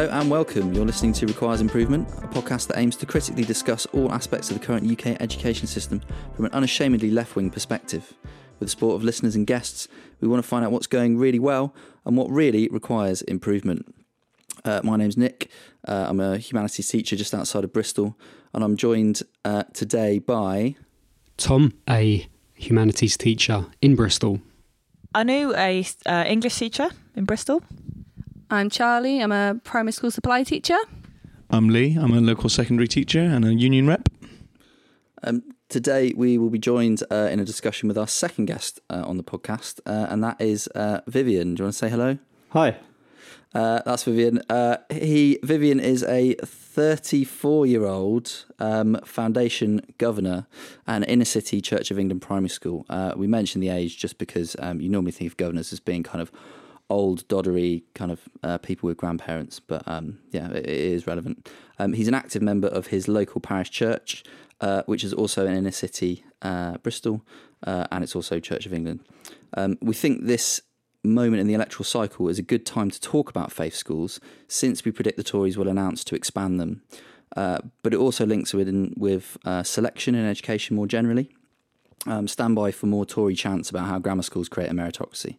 Hello and welcome. You're listening to Requires Improvement, a podcast that aims to critically discuss all aspects of the current UK education system from an unashamedly left wing perspective. With the support of listeners and guests, we want to find out what's going really well and what really requires improvement. Uh, my name's Nick. Uh, I'm a humanities teacher just outside of Bristol, and I'm joined uh, today by Tom, a humanities teacher in Bristol. Anu, a uh, English teacher in Bristol. I'm Charlie. I'm a primary school supply teacher. I'm Lee. I'm a local secondary teacher and a union rep. Um, today, we will be joined uh, in a discussion with our second guest uh, on the podcast, uh, and that is uh, Vivian. Do you want to say hello? Hi. Uh, that's Vivian. Uh, he Vivian is a 34 year old um, foundation governor at inner city Church of England primary school. we mentioned the age just because um, you normally think of governors as being kind of old, doddery kind of uh, people with grandparents, but um, yeah, it, it is relevant. Um, he's an active member of his local parish church, uh, which is also in inner city uh, Bristol, uh, and it's also Church of England. Um, we think this moment in the electoral cycle is a good time to talk about faith schools, since we predict the Tories will announce to expand them. Uh, but it also links with, with uh, selection in education more generally. Um, stand by for more Tory chants about how grammar schools create a meritocracy.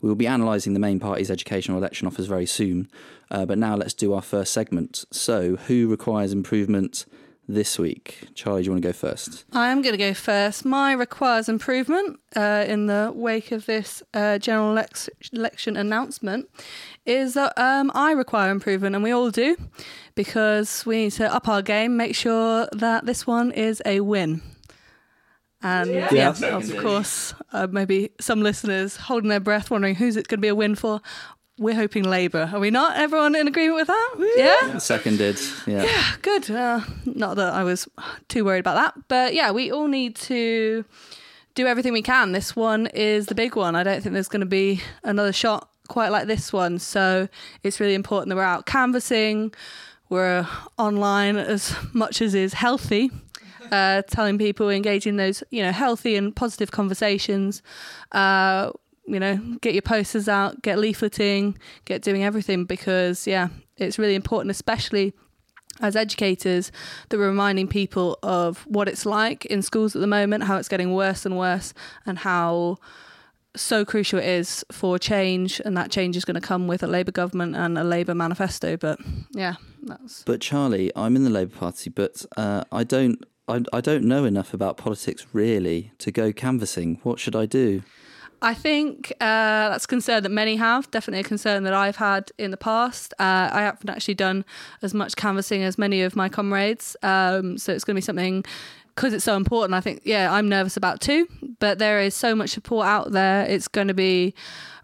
We will be analysing the main party's educational election offers very soon, uh, but now let's do our first segment. So, who requires improvement this week? Charlie, do you want to go first? I am going to go first. My requires improvement uh, in the wake of this uh, general election announcement is that um, I require improvement, and we all do, because we need to up our game, make sure that this one is a win. And yeah, yeah of course, uh, maybe some listeners holding their breath, wondering who's it going to be a win for. We're hoping Labour. Are we not? Everyone in agreement with that? Yeah. Seconded. Yeah. Yeah. Good. Uh, not that I was too worried about that, but yeah, we all need to do everything we can. This one is the big one. I don't think there's going to be another shot quite like this one. So it's really important that we're out canvassing. We're online as much as is healthy uh, telling people engaging those you know healthy and positive conversations. Uh, you know, get your posters out, get leafleting, get doing everything because yeah, it's really important, especially as educators, that we're reminding people of what it's like in schools at the moment, how it's getting worse and worse, and how so crucial it is for change, and that change is going to come with a Labour government and a Labour manifesto. But yeah, that's. But Charlie, I'm in the Labour Party, but uh, I don't I, I don't know enough about politics really to go canvassing. What should I do? I think uh, that's a concern that many have. Definitely a concern that I've had in the past. Uh, I haven't actually done as much canvassing as many of my comrades, um, so it's going to be something because it's so important. I think, yeah, I'm nervous about too. But there is so much support out there. It's going to be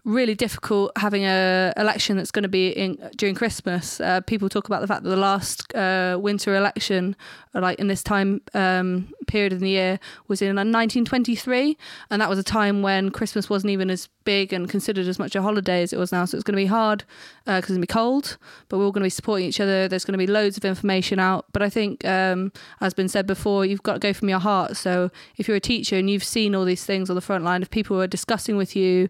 really difficult having a election that's going to be in during Christmas. Uh, people talk about the fact that the last uh, winter election, uh, like in this time um, period of the year, was in 1923, and that was a time when Christmas wasn't even as big and considered as much a holiday as it was now. So it's going to be hard because uh, it's going to be cold, but we're all going to be supporting each other. There's going to be loads of information out, but I think, um, as been said before, you've got to go from your heart. So if you're a teacher and you've seen all these things on the front line, if people are discussing with you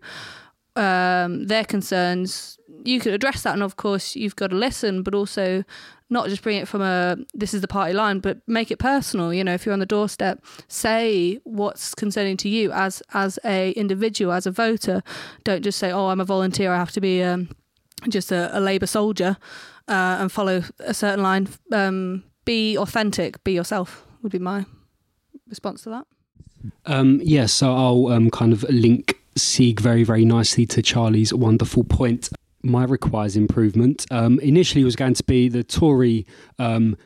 um, their concerns, you could address that. And of course, you've got to listen, but also not just bring it from a this is the party line, but make it personal. You know, if you're on the doorstep, say what's concerning to you as as a individual, as a voter. Don't just say, "Oh, I'm a volunteer. I have to be um, just a, a Labour soldier uh, and follow a certain line." Um, be authentic. Be yourself. Would be my response to that. Um, yeah, so I'll um, kind of link Sieg very, very nicely to Charlie's wonderful point. My requires improvement. Um, initially, was going to be the Tory um,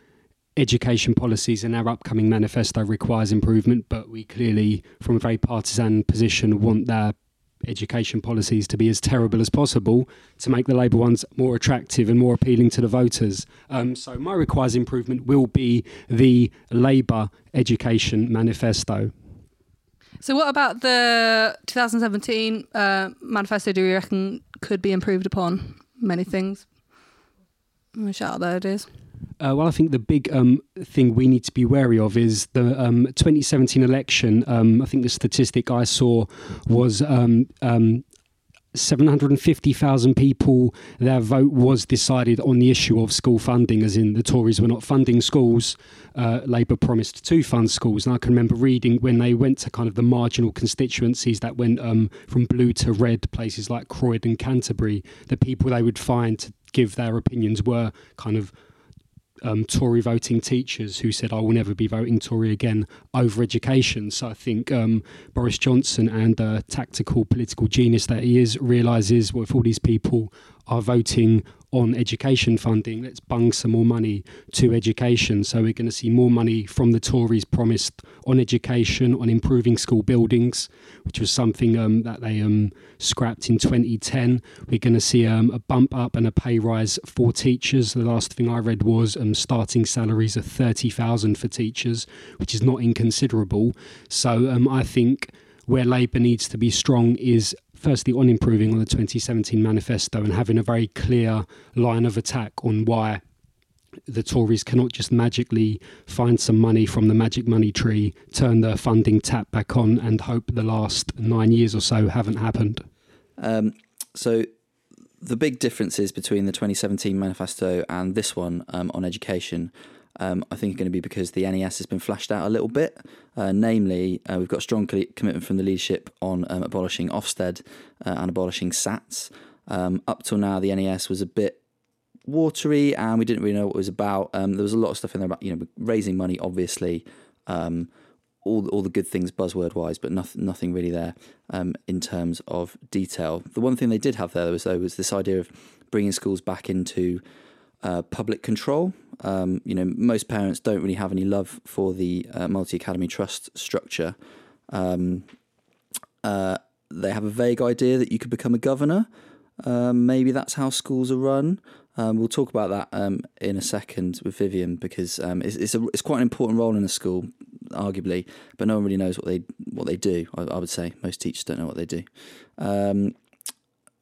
education policies in our upcoming manifesto requires improvement, but we clearly, from a very partisan position, want their education policies to be as terrible as possible to make the Labour ones more attractive and more appealing to the voters. Um, so, my requires improvement will be the Labour education manifesto. So, what about the 2017 uh, manifesto? Do you reckon could be improved upon? Many things. Shout out there it is. Uh, well, I think the big um, thing we need to be wary of is the um, 2017 election. Um, I think the statistic I saw was um, um, 750,000 people, their vote was decided on the issue of school funding, as in the Tories were not funding schools. Uh, Labour promised to fund schools. And I can remember reading when they went to kind of the marginal constituencies that went um, from blue to red, places like Croydon, Canterbury, the people they would find to give their opinions were kind of um, Tory voting teachers who said, I will never be voting Tory again over education. So I think um, Boris Johnson and the tactical political genius that he is realises well, if all these people are voting on education funding. Let's bung some more money to education. So we're going to see more money from the Tories promised on education, on improving school buildings, which was something um, that they um, scrapped in 2010. We're going to see um, a bump up and a pay rise for teachers. The last thing I read was um, starting salaries of 30,000 for teachers, which is not inconsiderable. So um, I think where Labour needs to be strong is firstly on improving on the 2017 manifesto and having a very clear line of attack on why the Tories cannot just magically find some money from the magic money tree, turn the funding tap back on, and hope the last nine years or so haven't happened. Um, so, the big differences between the 2017 manifesto and this one um, on education um, I think are going to be because the NES has been flashed out a little bit. Uh, namely, uh, we've got strong commitment from the leadership on um, abolishing Ofsted uh, and abolishing SATs. Um, up till now, the NES was a bit watery and we didn't really know what it was about. Um, there was a lot of stuff in there about you know raising money, obviously, um, all all the good things buzzword wise, but nothing nothing really there um, in terms of detail. The one thing they did have there was though was this idea of bringing schools back into uh, public control. Um, you know, most parents don't really have any love for the uh, multi academy trust structure. Um, uh, they have a vague idea that you could become a governor. Um, maybe that's how schools are run. Um, we'll talk about that um, in a second with Vivian because um, it's it's, a, it's, quite an important role in a school, arguably, but no one really knows what they what they do. I, I would say most teachers don't know what they do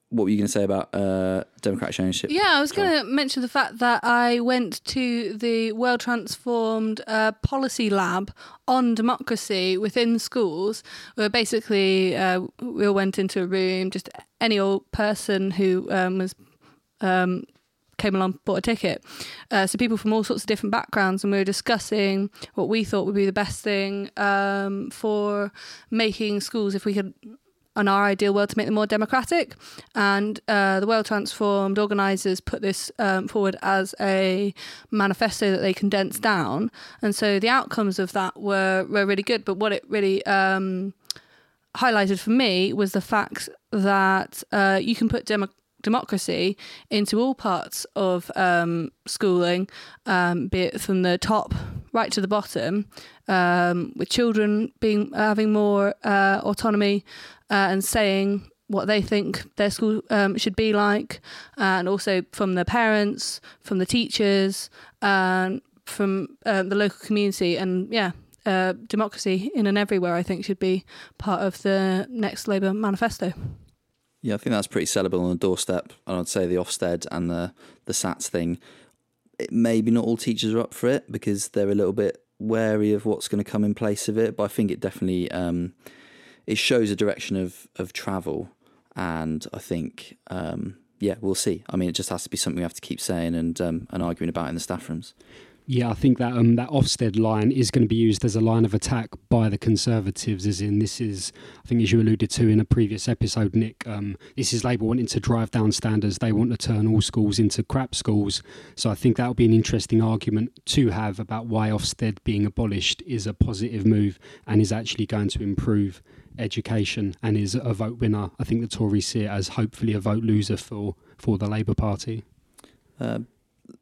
what were you going to say about uh, democratic ownership? Yeah, I was going to mention the fact that I went to the World Transformed uh, policy lab on democracy within schools, where basically uh, we all went into a room, just any old person who um, was. Um, came along bought a ticket uh, so people from all sorts of different backgrounds and we were discussing what we thought would be the best thing um, for making schools if we could on our ideal world to make them more democratic. And uh, the World Transformed organisers put this um, forward as a manifesto that they condensed down. And so the outcomes of that were, were really good. But what it really um, highlighted for me was the fact that uh, you can put demo- democracy into all parts of um, schooling, um, be it from the top right to the bottom, um, with children being having more uh, autonomy uh, and saying what they think their school um, should be like, uh, and also from the parents, from the teachers, and from um, the local community, and yeah. Uh, democracy in and everywhere, I think, should be part of the next Labour manifesto. Yeah, I think that's pretty sellable on the doorstep. And I'd say the Ofsted and the the SATs thing. It, maybe not all teachers are up for it because they're a little bit wary of what's going to come in place of it. But I think it definitely um, it shows a direction of of travel, and I think um, yeah, we'll see. I mean, it just has to be something we have to keep saying and um, and arguing about in the staff rooms. Yeah, I think that um, that Ofsted line is going to be used as a line of attack by the Conservatives. As in, this is, I think, as you alluded to in a previous episode, Nick. Um, this is Labour wanting to drive down standards. They want to turn all schools into crap schools. So I think that will be an interesting argument to have about why Ofsted being abolished is a positive move and is actually going to improve education and is a vote winner. I think the Tories see it as hopefully a vote loser for for the Labour Party. Uh,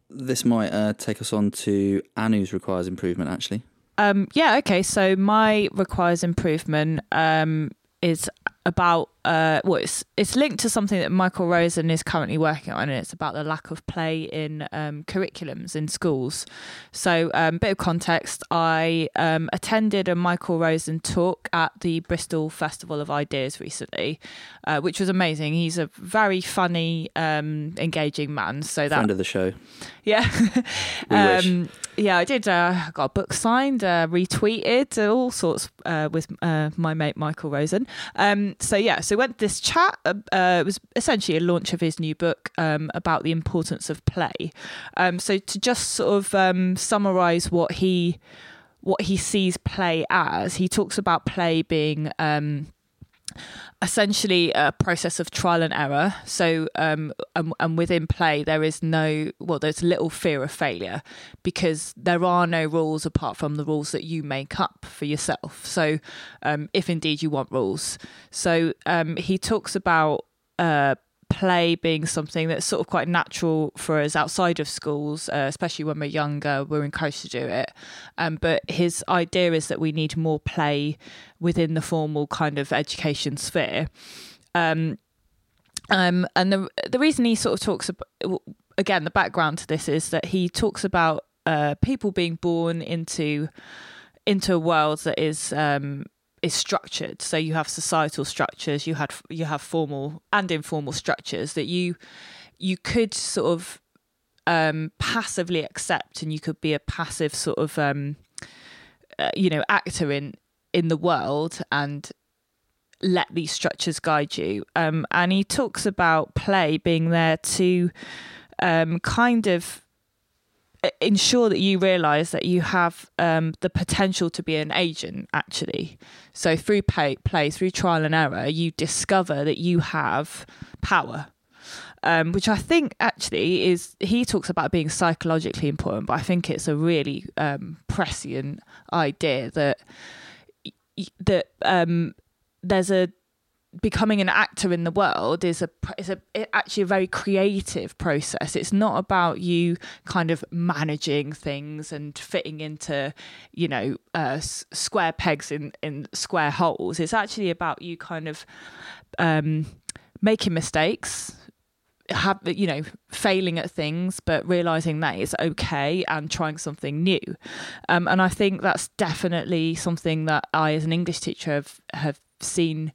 this might uh, take us on to Anu's requires improvement. Actually, um, yeah. Okay, so my requires improvement um, is about uh, well, it's it's linked to something that Michael Rosen is currently working on, and it's about the lack of play in um, curriculums in schools. So, a um, bit of context: I um, attended a Michael Rosen talk at the Bristol Festival of Ideas recently, uh, which was amazing. He's a very funny, um, engaging man. So that friend of the show, yeah. yeah, I did. Uh, got a book signed, uh, retweeted, all sorts uh, with uh, my mate Michael Rosen. Um, so yeah, so we went this chat. Uh, it was essentially a launch of his new book um, about the importance of play. Um, so to just sort of um, summarize what he what he sees play as, he talks about play being um, essentially a process of trial and error. So, um, and, and, within play, there is no, well, there's little fear of failure because there are no rules apart from the rules that you make up for yourself. So, um, if indeed you want rules. So, um, he talks about uh, play being something that's sort of quite natural for us outside of schools, uh, especially when we're younger, we're encouraged to do it. Um, but his idea is that we need more play within the formal kind of education sphere. Um, um, and the the reason he sort of talks about again the background to this is that he talks about uh, people being born into into a world that is um, is structured. So you have societal structures, you had you have formal and informal structures that you you could sort of um, passively accept, and you could be a passive sort of um, uh, you know actor in in the world and let these structures guide you. Um, and he talks about play being there to um, kind of ensure that you realize that you have um, the potential to be an agent actually. So through play, play through trial and error you discover that you have power um, which I think actually is he talks about being psychologically important, but I think it's a really um, prescient idea that that um, there's a becoming an actor in the world is a is a actually a very creative process. It's not about you kind of managing things and fitting into you know uh, square pegs in in square holes. It's actually about you kind of um, making mistakes have you know failing at things but realizing that it's okay and trying something new um, and i think that's definitely something that i as an english teacher have have seen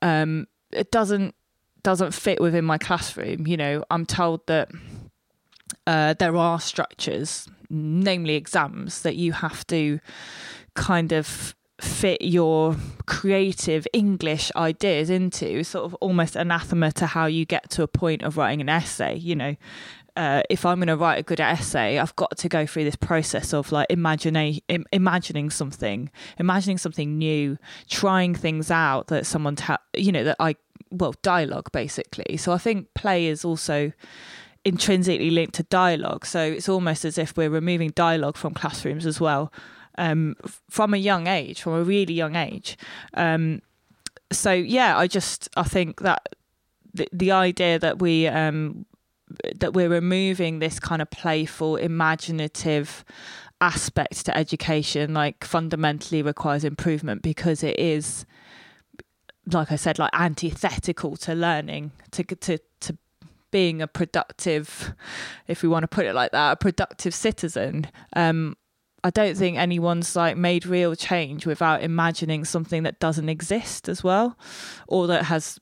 um, it doesn't doesn't fit within my classroom. You know, I'm told that uh, there are structures, namely exams, that you have to kind of fit your creative English ideas into, sort of almost anathema to how you get to a point of writing an essay. You know, uh, if I'm going to write a good essay, I've got to go through this process of like imagining, Im- imagining something, imagining something new, trying things out that someone, ta- you know, that I, well, dialogue basically. So I think play is also intrinsically linked to dialogue. So it's almost as if we're removing dialogue from classrooms as well, um, from a young age, from a really young age. Um, so yeah, I just I think that the, the idea that we um, that we're removing this kind of playful, imaginative aspect to education, like fundamentally requires improvement because it is, like I said, like antithetical to learning, to to to being a productive, if we want to put it like that, a productive citizen. Um, I don't think anyone's like made real change without imagining something that doesn't exist as well, or that has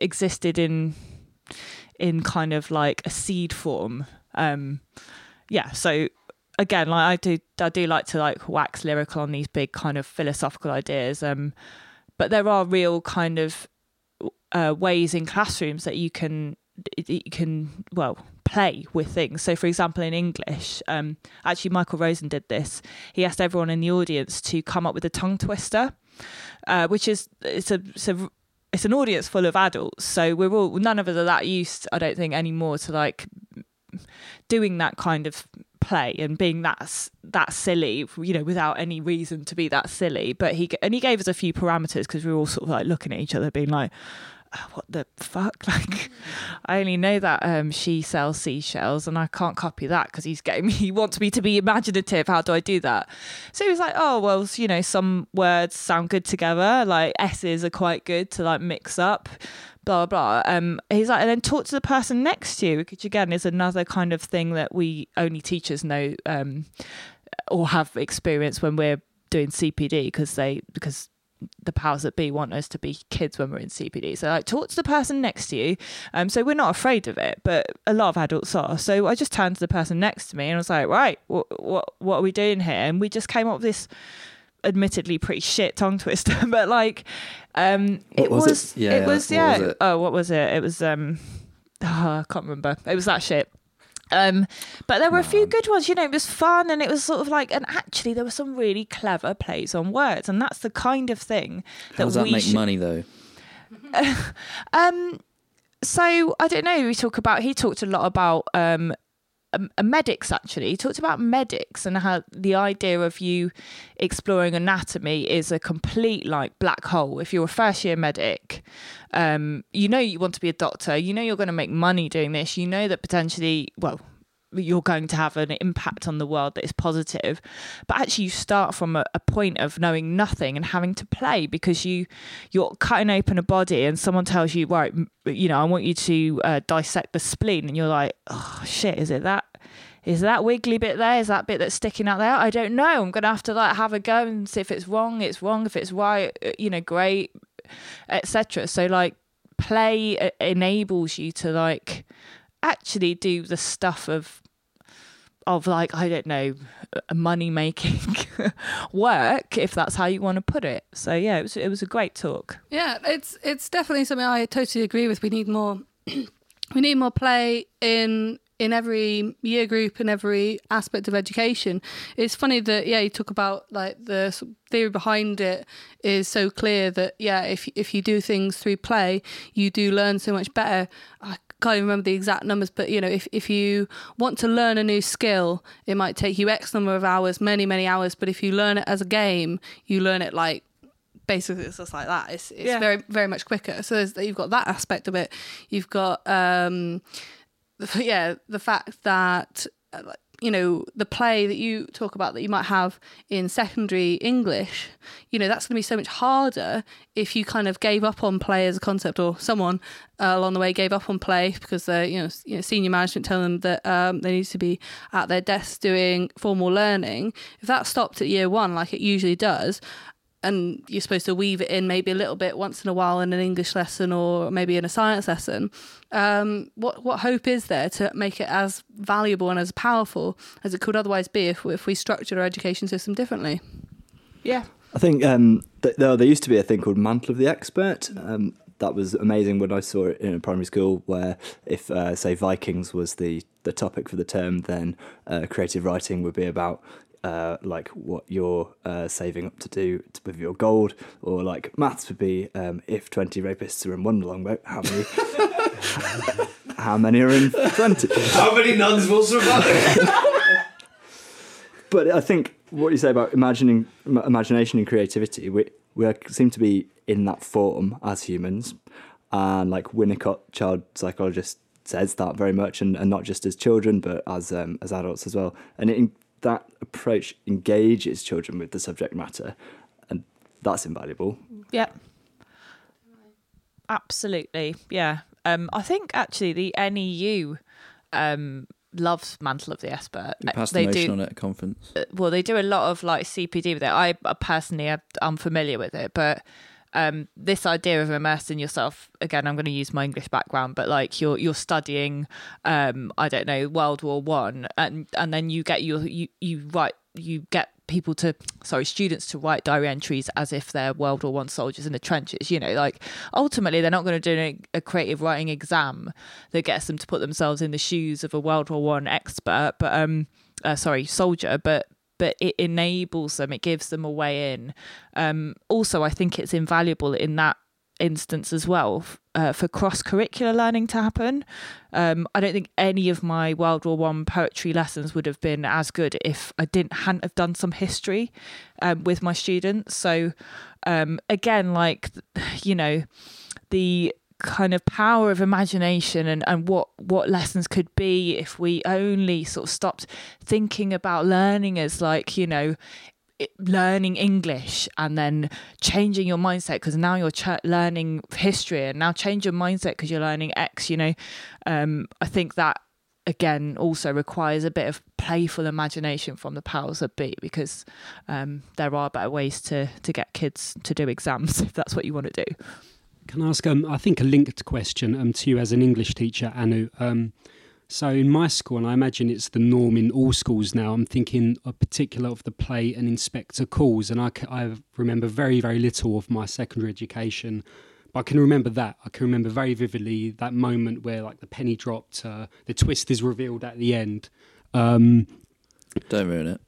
existed in in kind of like a seed form. Um, yeah, so again, like I do, I do like to like wax lyrical on these big kind of philosophical ideas. Um, but there are real kind of uh, ways in classrooms that you can you can well play with things. So, for example, in English, um, actually Michael Rosen did this. He asked everyone in the audience to come up with a tongue twister, uh, which is it's a, it's a it's an audience full of adults, so we're all none of us are that used, I don't think, anymore to like doing that kind of play and being that that silly, you know, without any reason to be that silly. But he and he gave us a few parameters because we were all sort of like looking at each other, being like, what the fuck? Like, I only know that um, she sells seashells, and I can't copy that because he's getting me. He wants me to be imaginative. How do I do that? So he was like, oh well, you know, some words sound good together. Like s's are quite good to like mix up. Blah blah. Um, he's like, and then talk to the person next to you, which again is another kind of thing that we only teachers know um, or have experience when we're doing CPD because they because the powers that be want us to be kids when we're in CPD. So like talk to the person next to you. Um, so we're not afraid of it, but a lot of adults are. So I just turned to the person next to me and I was like, right, what what what are we doing here? And we just came up with this admittedly pretty shit tongue twister, but like um it was, was it? Yeah, it was yeah. was it? Oh, what was it? It was um oh, I can't remember. It was that shit. Um, but there were a few good ones. You know, it was fun, and it was sort of like, and actually, there were some really clever plays on words, and that's the kind of thing How that does that we make should. money though? Um, so I don't know. We talk about. He talked a lot about um, um, medics. Actually, he talked about medics and how the idea of you exploring anatomy is a complete like black hole. If you're a first year medic, um, you know you want to be a doctor. You know you're going to make money doing this. You know that potentially, well. You're going to have an impact on the world that is positive, but actually you start from a, a point of knowing nothing and having to play because you you're cutting open a body and someone tells you right you know i want you to uh, dissect the spleen. And you're like oh shit is it that is that wiggly bit there? Is that bit that's sticking out there? I don't know. I'm gonna have to like have a go and see if it's wrong it's wrong if it's right uh, you know great etc so like play enables you to like actually do the stuff of of like i don't know money making work if that's how you want to put it so yeah it was it was a great talk Yeah, it's it's definitely something I totally agree with. We need more we need more play in in every year group and every aspect of education. It's funny that yeah, you talk about like the theory behind it is so clear that yeah, if if you do things through play, you do learn so much better. I can't even remember the exact numbers, but you know, if if you want to learn a new skill, it might take you X number of hours, many many hours. But if you learn it as a game, you learn it like basically it's just like that. It's it's Yeah. very very much quicker. So there's, you've got that aspect of it. You've got um, yeah, the fact that uh, you know the play that you talk about that you might have in secondary English. You know that's going to be so much harder if you kind of gave up on play as a concept, or someone uh, along the way gave up on play because they're you know, you know senior management tell them that um, they need to be at their desks doing formal learning. If that stopped at year one, like it usually does, and you're supposed to weave it in maybe a little bit once in a while in an English lesson or maybe in a science lesson. Um, what what hope is there to make it as valuable and as powerful as it could otherwise be if if we structured our education system differently? yeah I think um, th- there, there used to be a thing called Mantle of the Expert. Um, that was amazing when I saw it in a primary school, where if, uh, say, Vikings was the, the topic for the term, then uh, creative writing would be about uh, like what you're uh, saving up to do to, with your gold, or like maths would be um, if 20 rapists are in one long boat, how many? how many are in 20? How many nuns will survive? But I think what you say about imagining, im- imagination and creativity, we we are- seem to be in that form as humans, and like Winnicott, child psychologist, says that very much, and, and not just as children, but as um, as adults as well. And it, that approach engages children with the subject matter, and that's invaluable. Yeah. Absolutely. Yeah. Um, I think actually the NEU um, loves Mantle of the Expert. We passed they a motion do. on it at a conference. uh, Well, they do a lot of like CPD with it. I uh, personally, I'm familiar with it, but um, this idea of immersing yourself again, I'm going to use my English background, but like you're you're studying, um, I don't know, World War One, and and then you get your you you write you get people to sorry students to write diary entries as if they're world war one soldiers in the trenches you know like ultimately they're not going to do a, creative writing exam that gets them to put themselves in the shoes of a world war one expert but um uh, sorry soldier but but it enables them it gives them a way in um also i think it's invaluable in that instance as well uh, for cross curricular learning to happen. Um, I don't think any of my World War One poetry lessons would have been as good if I didn't hadn't have done some history um, with my students. So um, again, like you know, the kind of power of imagination and, and what what lessons could be if we only sort of stopped thinking about learning as like you know learning English and then changing your mindset because now you're ch- learning history and now change your mindset because you're learning X. You know, um, I think that again also requires a bit of playful imagination from the powers that be because um, there are better ways to to get kids to do exams if that's what you want to do. Can I ask, um, I think, a linked question um, to you as an English teacher, Anu? Um, so, in my school, and I imagine it's the norm in all schools now, I'm thinking of particular of the play An Inspector Calls. And I, I remember very, very little of my secondary education but I can remember that. I can remember very vividly that moment where like the penny dropped, uh, the twist is revealed at the end. Um, Don't ruin it.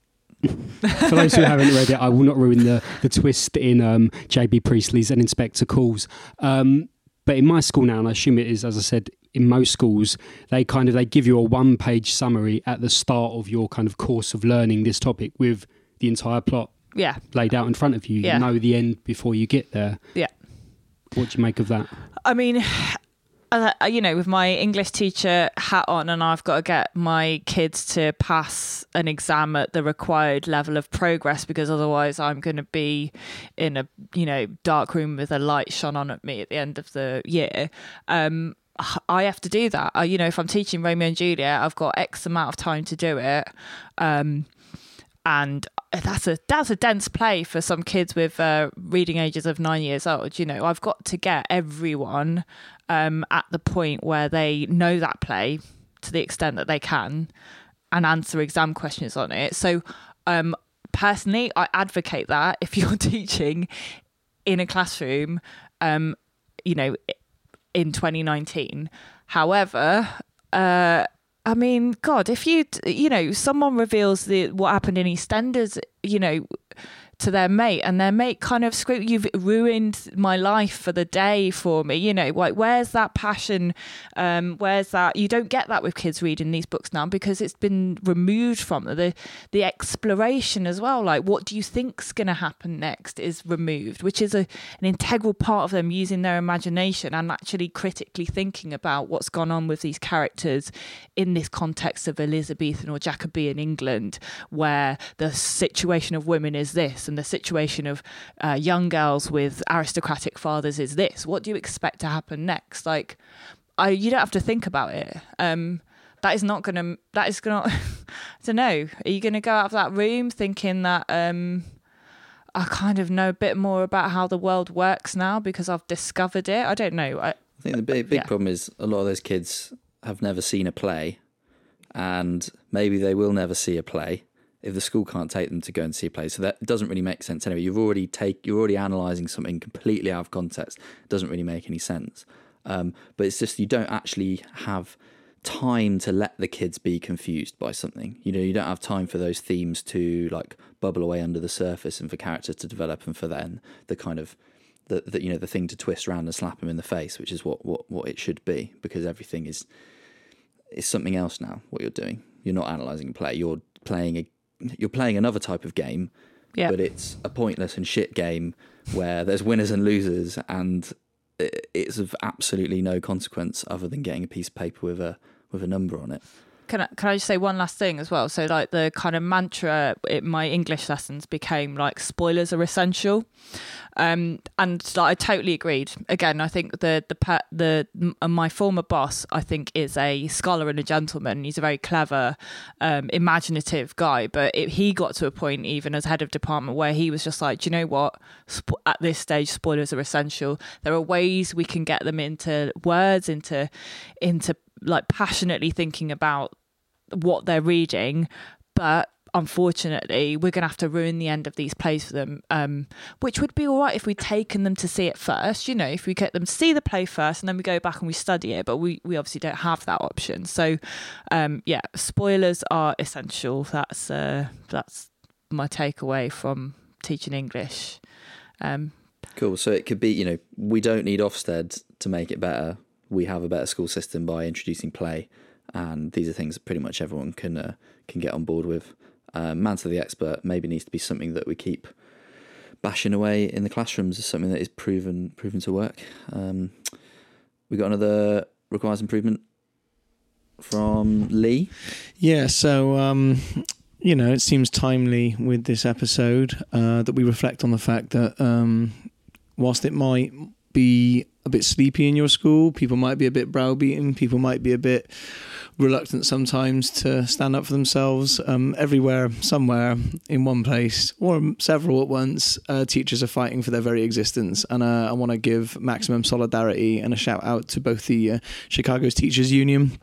for those who haven't read it, I will not ruin the, the twist in um, JB Priestley's An Inspector Calls. Um, but in my school now, and I assume it is, as I said, in most schools, they kind of they give you a one page summary at the start of your kind of course of learning this topic with the entire plot Yeah, laid out in front of you. Yeah. You know the end before you get there. yeah. What do you make of that? I mean, uh, you know, with my English teacher hat on, and I've got to get my kids to pass an exam at the required level of progress because otherwise I'm going to be in a, you know, dark room with a light shone on at me at the end of the year. Um, I have to do that. I, you know, if I'm teaching Romeo and Juliet, I've got X amount of time to do it. Um, and that's a that's a dense play for some kids with uh, reading ages of nine years old. You know, I've got to get everyone um, at the point where they know that play to the extent that they can and answer exam questions on it. So, um, personally, I advocate that if you're teaching in a classroom, um, you know, in 2019. However, uh, I mean, God, if you, you know, someone reveals the what happened in EastEnders, you know, to their mate, and their mate kind of scream, "You've ruined my life for the day for me." You know, like where's that passion? Um, where's that? You don't get that with kids reading these books now because it's been removed from the the exploration as well. Like, what do you think's going to happen next is removed, which is a an integral part of them using their imagination and actually critically thinking about what's gone on with these characters in this context of Elizabethan or Jacobean England, where the situation of women is this and the situation of uh, young girls with aristocratic fathers is this. What do you expect to happen next? Like, I you don't have to think about it. Um, that is not going to. That is to. I don't know. Are you going to go out of that room thinking that? Um, I kind of know a bit more about how the world works now because I've discovered it. I don't know. I, I think the big big Yeah. problem is a lot of those kids have never seen a play, and maybe they will never see a play if the school can't take them to go and see a play. So that doesn't really make sense anyway. You've already take you're already analysing something completely out of context. It doesn't really make any sense. Um, but it's just you don't actually have time to let the kids be confused by something. You know, you don't have time for those themes to like bubble away under the surface and for characters to develop and for then the kind of the, the you know the thing to twist around and slap him in the face, which is what what what it should be because everything is is something else now. What you're doing, you're not analyzing a play. You're playing a you're playing another type of game, yeah. but it's a pointless and shit game where there's winners and losers and it's of absolutely no consequence other than getting a piece of paper with a with a number on it. Can I, can I just say one last thing as well? So, like the kind of mantra in my English lessons became like spoilers are essential, um, and like, I totally agreed. Again, I think the the the my former boss, I think, is a scholar and a gentleman. He's a very clever, um, imaginative guy. But it, he got to a point, even as head of department, where he was just like, Do you know what? Spo- at this stage, spoilers are essential. There are ways we can get them into words, into into like passionately thinking about what they're reading, but unfortunately, we're going to have to ruin the end of these plays for them. Um, which would be all right if we'd taken them to see it first. You know, if we get them to see the play first and then we go back and we study it. But we, we obviously don't have that option. So, um, yeah, spoilers are essential. That's uh, that's my takeaway from teaching English. Um, Cool. So it could be, you know, we don't need Ofsted to make it better. We have a better school system by introducing play, and these are things that pretty much everyone can uh, can get on board with. Um, Mantle of the Expert maybe needs to be something that we keep bashing away in the classrooms as something that is proven proven to work. Um, we got another requires improvement from Lee. Yeah, so um, you know, it seems timely with this episode uh, that we reflect on the fact that um, whilst it might be a bit sleepy in your school. People might be a bit browbeaten. People might be a bit reluctant sometimes to stand up for themselves. Um, everywhere, somewhere, in one place, or several at once, uh, teachers are fighting for their very existence. And uh, I want to give maximum solidarity and a shout out to both the uh, Chicago's Teachers Union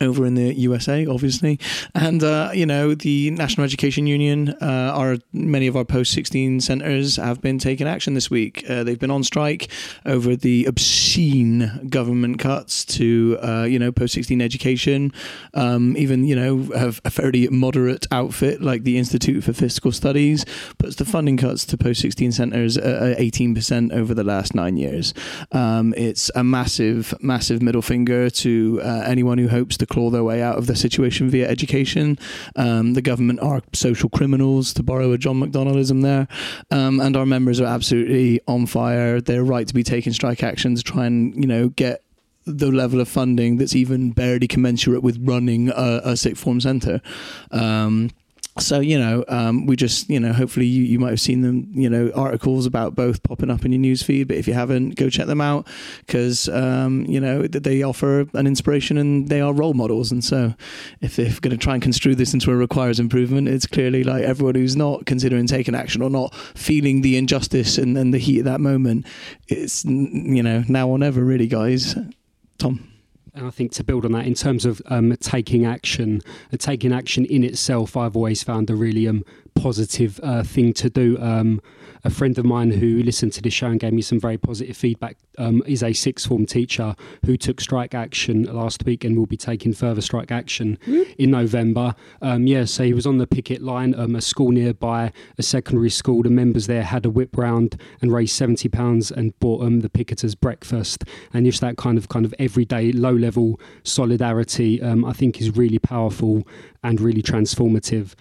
over in the USA, obviously, and uh, you know the National Education Union. Uh, our many of our post sixteen centres have been taking action this week. Uh, they've been on strike over the obscene government cuts to uh, you know post sixteen education. Um, even you know have a fairly moderate outfit like the Institute for Fiscal Studies puts the funding cuts to post sixteen centres at eighteen percent over the last nine years. Um, it's a massive, massive middle finger to uh, anyone who hopes to to claw their way out of the situation via education. Um, the government are social criminals, to borrow a John McDonnellism there, um, and our members are absolutely on fire. They're right to be taking strike action to try and you know get the level of funding that's even barely commensurate with running a, a sixth form centre. Um, so you know um, we just you know hopefully you, you might have seen them you know articles about both popping up in your newsfeed but if you haven't go check them out because um, you know they offer an inspiration and they are role models. And so if they're going to try and construe this into a requires improvement it's clearly like everyone who's not considering taking action or not feeling the injustice and, and the heat of that moment it's you know now or never really guys. Tom and I think to build on that, in terms of um, taking action, uh, taking action in itself, I've always found a really um, positive uh, thing to do. Um, a friend of mine who listened to this show and gave me some very positive feedback um, is a sixth form teacher who took strike action last week and will be taking further strike action mm. in November. Um, yeah, so he was on the picket line, um, a school nearby, a secondary school. The members there had a whip round and raised seventy pounds and bought them the picketers breakfast. And just that kind of kind of everyday low level solidarity, um, I think, is really powerful and really transformative.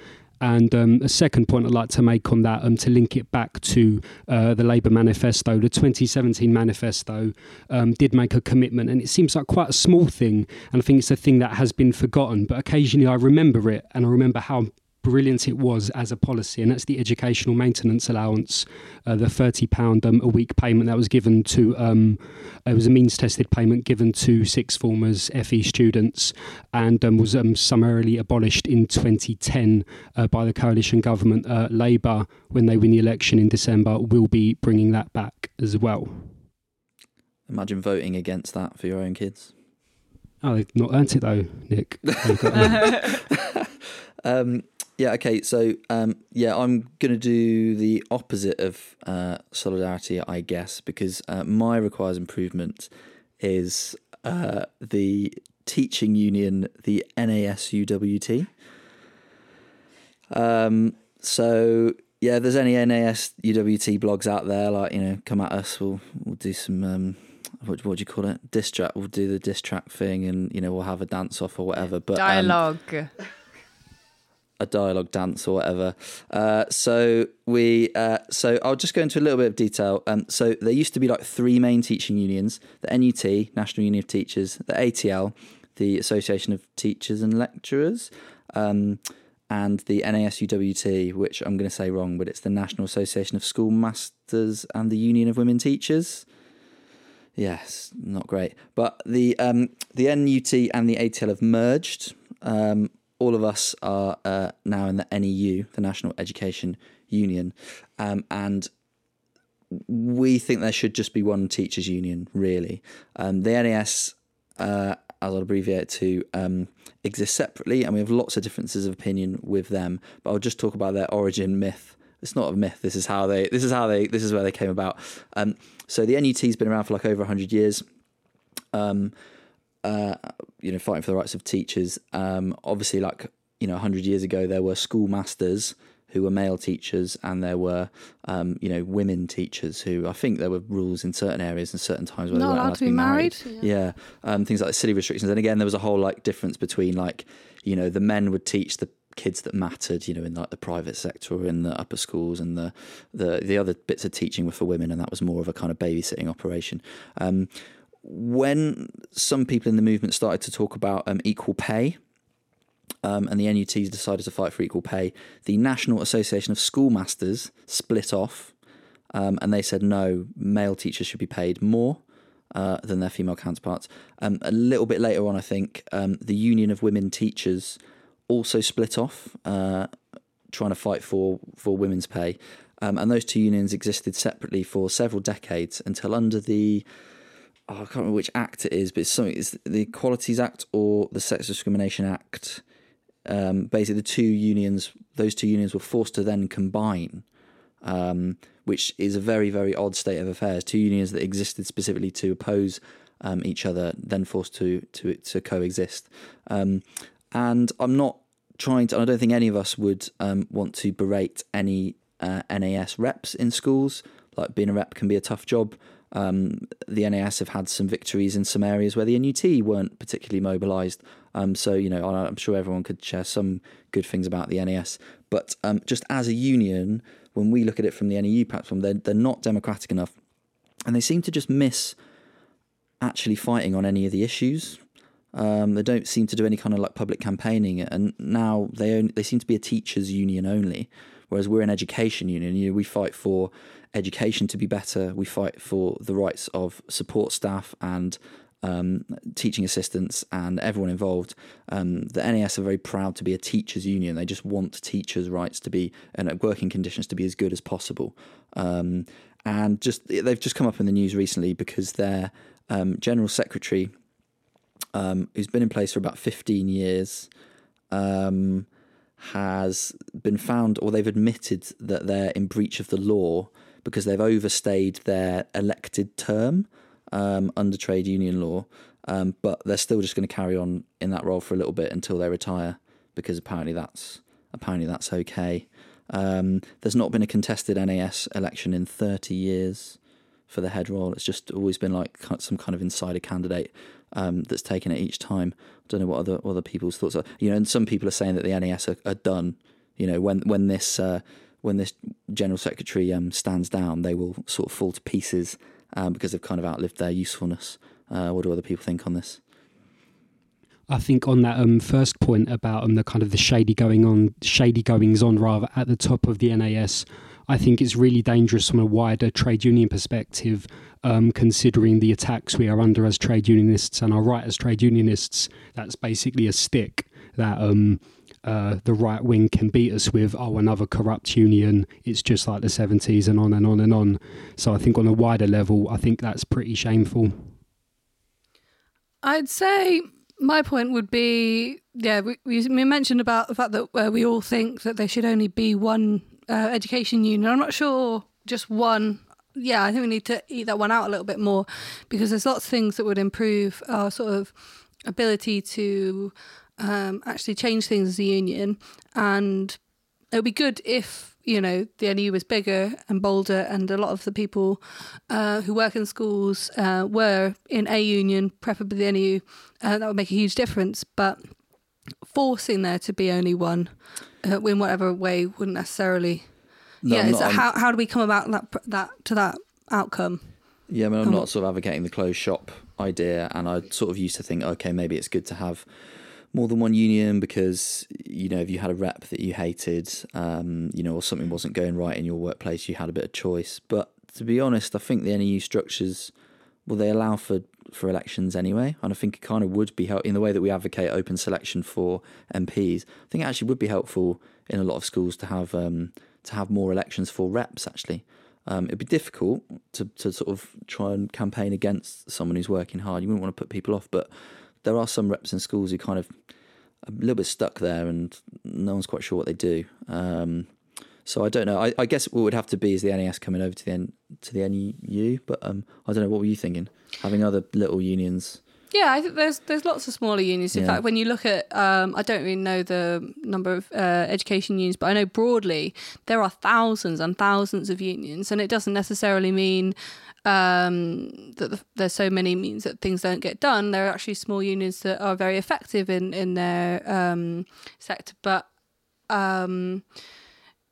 And um, a second point I'd like to make on that, um, to link it back to uh, the Labour manifesto, the 2017 manifesto um, did make a commitment, and it seems like quite a small thing. And I think it's a thing that has been forgotten, but occasionally I remember it, and I remember how brilliant it was as a policy, and that's the educational maintenance allowance, uh, the thirty pound um, a week payment that was given to. Um, it was a means tested payment given to sixth formers, FE students, and um, was um, summarily abolished in 2010 uh, by the coalition government. Uh, Labour, when they win the election in December, will be bringing that back as well. Imagine voting against that for your own kids. Oh, they've not earned it though, Nick. um, yeah, okay. So, um, yeah, I'm going to do the opposite of uh, solidarity, I guess, because uh, my requires improvement is uh, the teaching union, the NASUWT. Um, so, yeah, there's any NASUWT blogs out there, like, you know, come at us. We'll, we'll do some. Um, what, what do you call it? Diss track. We'll do the diss track thing, and you know we'll have a dance off or whatever. But um, dialogue a dialogue dance or whatever. Uh, so we, uh, so I'll just go into a little bit of detail. Um, so there used to be like three main teaching unions: the NUT, National Union of Teachers, the ATL, the Association of Teachers and Lecturers, um, and the NASUWT, which I'm going to say wrong, but it's the National Association of Schoolmasters and the Union of Women Teachers. Yes, not great. But the um, the NUT and the ATL have merged. Um, all of us are uh, now in the NEU, the National Education Union, um, and we think there should just be one teachers' union, really. Um, the NAS, uh, as I'll abbreviate to, um, exists separately, and we have lots of differences of opinion with them. But I'll just talk about their origin myth. It's not a myth. This is how they. This is how they. This is where they came about. Um, so the NUT's been around for like over hundred years. Um, uh, you know, fighting for the rights of teachers. Um, obviously, like you know, hundred years ago, there were schoolmasters who were male teachers, and there were um, you know women teachers who I think there were rules in certain areas and certain times where not they weren't allowed to be married. married. Yeah, yeah. Um, things like the city restrictions, and again, there was a whole like difference between like you know the men would teach the kids that mattered, you know, in like the private sector or in the upper schools, and the the the other bits of teaching were for women, and that was more of a kind of babysitting operation. Um, when some people in the movement started to talk about um, equal pay, um, and the NUTs decided to fight for equal pay, the National Association of Schoolmasters split off. um, and they said no, male teachers should be paid more. Uh, than their female counterparts. Um, a little bit later on, I think um, the Union of Women Teachers also split off, uh, trying to fight for for women's pay. Um, and those two unions existed separately for several decades until under the oh, I can't remember which act it is, but it's something it's the Equalities Act or the Sex Discrimination Act. Um, basically, the two unions, those two unions, were forced to then combine, um, which is a very very odd state of affairs. Two unions that existed specifically to oppose um, each other, then forced to to to coexist. Um, and I'm not trying to. I don't think any of us would um, want to berate any uh, NAS reps in schools. Like being a rep can be a tough job. Um, the NAS have had some victories in some areas where the NUT weren't particularly mobilised. Um, so, you know, I'm sure everyone could share some good things about the NAS. But um, just as a union, when we look at it from the NEU platform, they're, they're not democratic enough. And they seem to just miss actually fighting on any of the issues. Um, they don't seem to do any kind of like public campaigning, and now they only, they seem to be a teachers' union only, whereas we're an education union. You know, we fight for education to be better. We fight for the rights of support staff and um, teaching assistants and everyone involved. Um, the NAS are very proud to be a teachers' union. They just want teachers' rights to be and working conditions to be as good as possible. Um, and just they've just come up in the news recently because their um, general secretary, um, who's been in place for about fifteen years, um, has been found, or they've admitted that they're in breach of the law because they've overstayed their elected term um, under trade union law, um, but they're still just going to carry on in that role for a little bit until they retire because apparently that's apparently that's okay. Um, there's not been a contested NAS election in 30 years for the head role. It's just always been like some kind of insider candidate um, that's taken it each time. I don't know what other other people's thoughts are. You know, and some people are saying that the NAS are, are done. You know, when when this uh, when this general secretary um, stands down, they will sort of fall to pieces um, because they've kind of outlived their usefulness. Uh, what do other people think on this? I think on that um, first point about um, the kind of the shady going on, shady goings on rather at the top of the NAS, I think it's really dangerous from a wider trade union perspective, um, considering the attacks we are under as trade unionists and our right as trade unionists. That's basically a stick that um, uh, the right wing can beat us with, oh, another corrupt union. It's just like the 70s and on and on and on. So I think on a wider level, I think that's pretty shameful. I'd say my point would be yeah, we, we mentioned about the fact that uh, we all think that there should only be one uh, education union. I'm not sure just one. Yeah, I think we need to eat that one out a little bit more because there's lots of things that would improve our sort of ability to um, actually change things as a union. And it would be good if, you know, the NEU was bigger and bolder and a lot of the people uh, who work in schools uh, were in a union, preferably the NEU. Uh, that would make a huge difference. But forcing there to be only one uh, in whatever way wouldn't necessarily. No, yeah, so how, how do we come about that that to that outcome? Yeah, I mean, I'm not sort of advocating the closed shop idea, and I sort of used to think, okay, maybe it's good to have more than one union because you know if you had a rep that you hated, um, you know, or something wasn't going right in your workplace, you had a bit of choice. But to be honest, I think the NEU structures well they allow for for elections anyway, and I think it kind of would be help in the way that we advocate open selection for MPs. I think it actually would be helpful in a lot of schools to have um, to have more elections for reps. Actually, um, it'd be difficult to to sort of try and campaign against someone who's working hard. You wouldn't want to put people off, but there are some reps in schools who kind of a little bit stuck there and no one's quite sure what they do. Um, so I don't know. I, I, guess what would have to be is the NAS coming over to the N, to the NEU, but um, I don't know. What were you thinking? Having other little unions. Yeah, I think there's there's lots of smaller unions. In yeah. fact, when you look at, um, I don't really know the number of uh, education unions, but I know broadly there are thousands and thousands of unions, and it doesn't necessarily mean um, that the, there's so many means that things don't get done. There are actually small unions that are very effective in in their um, sector, but um,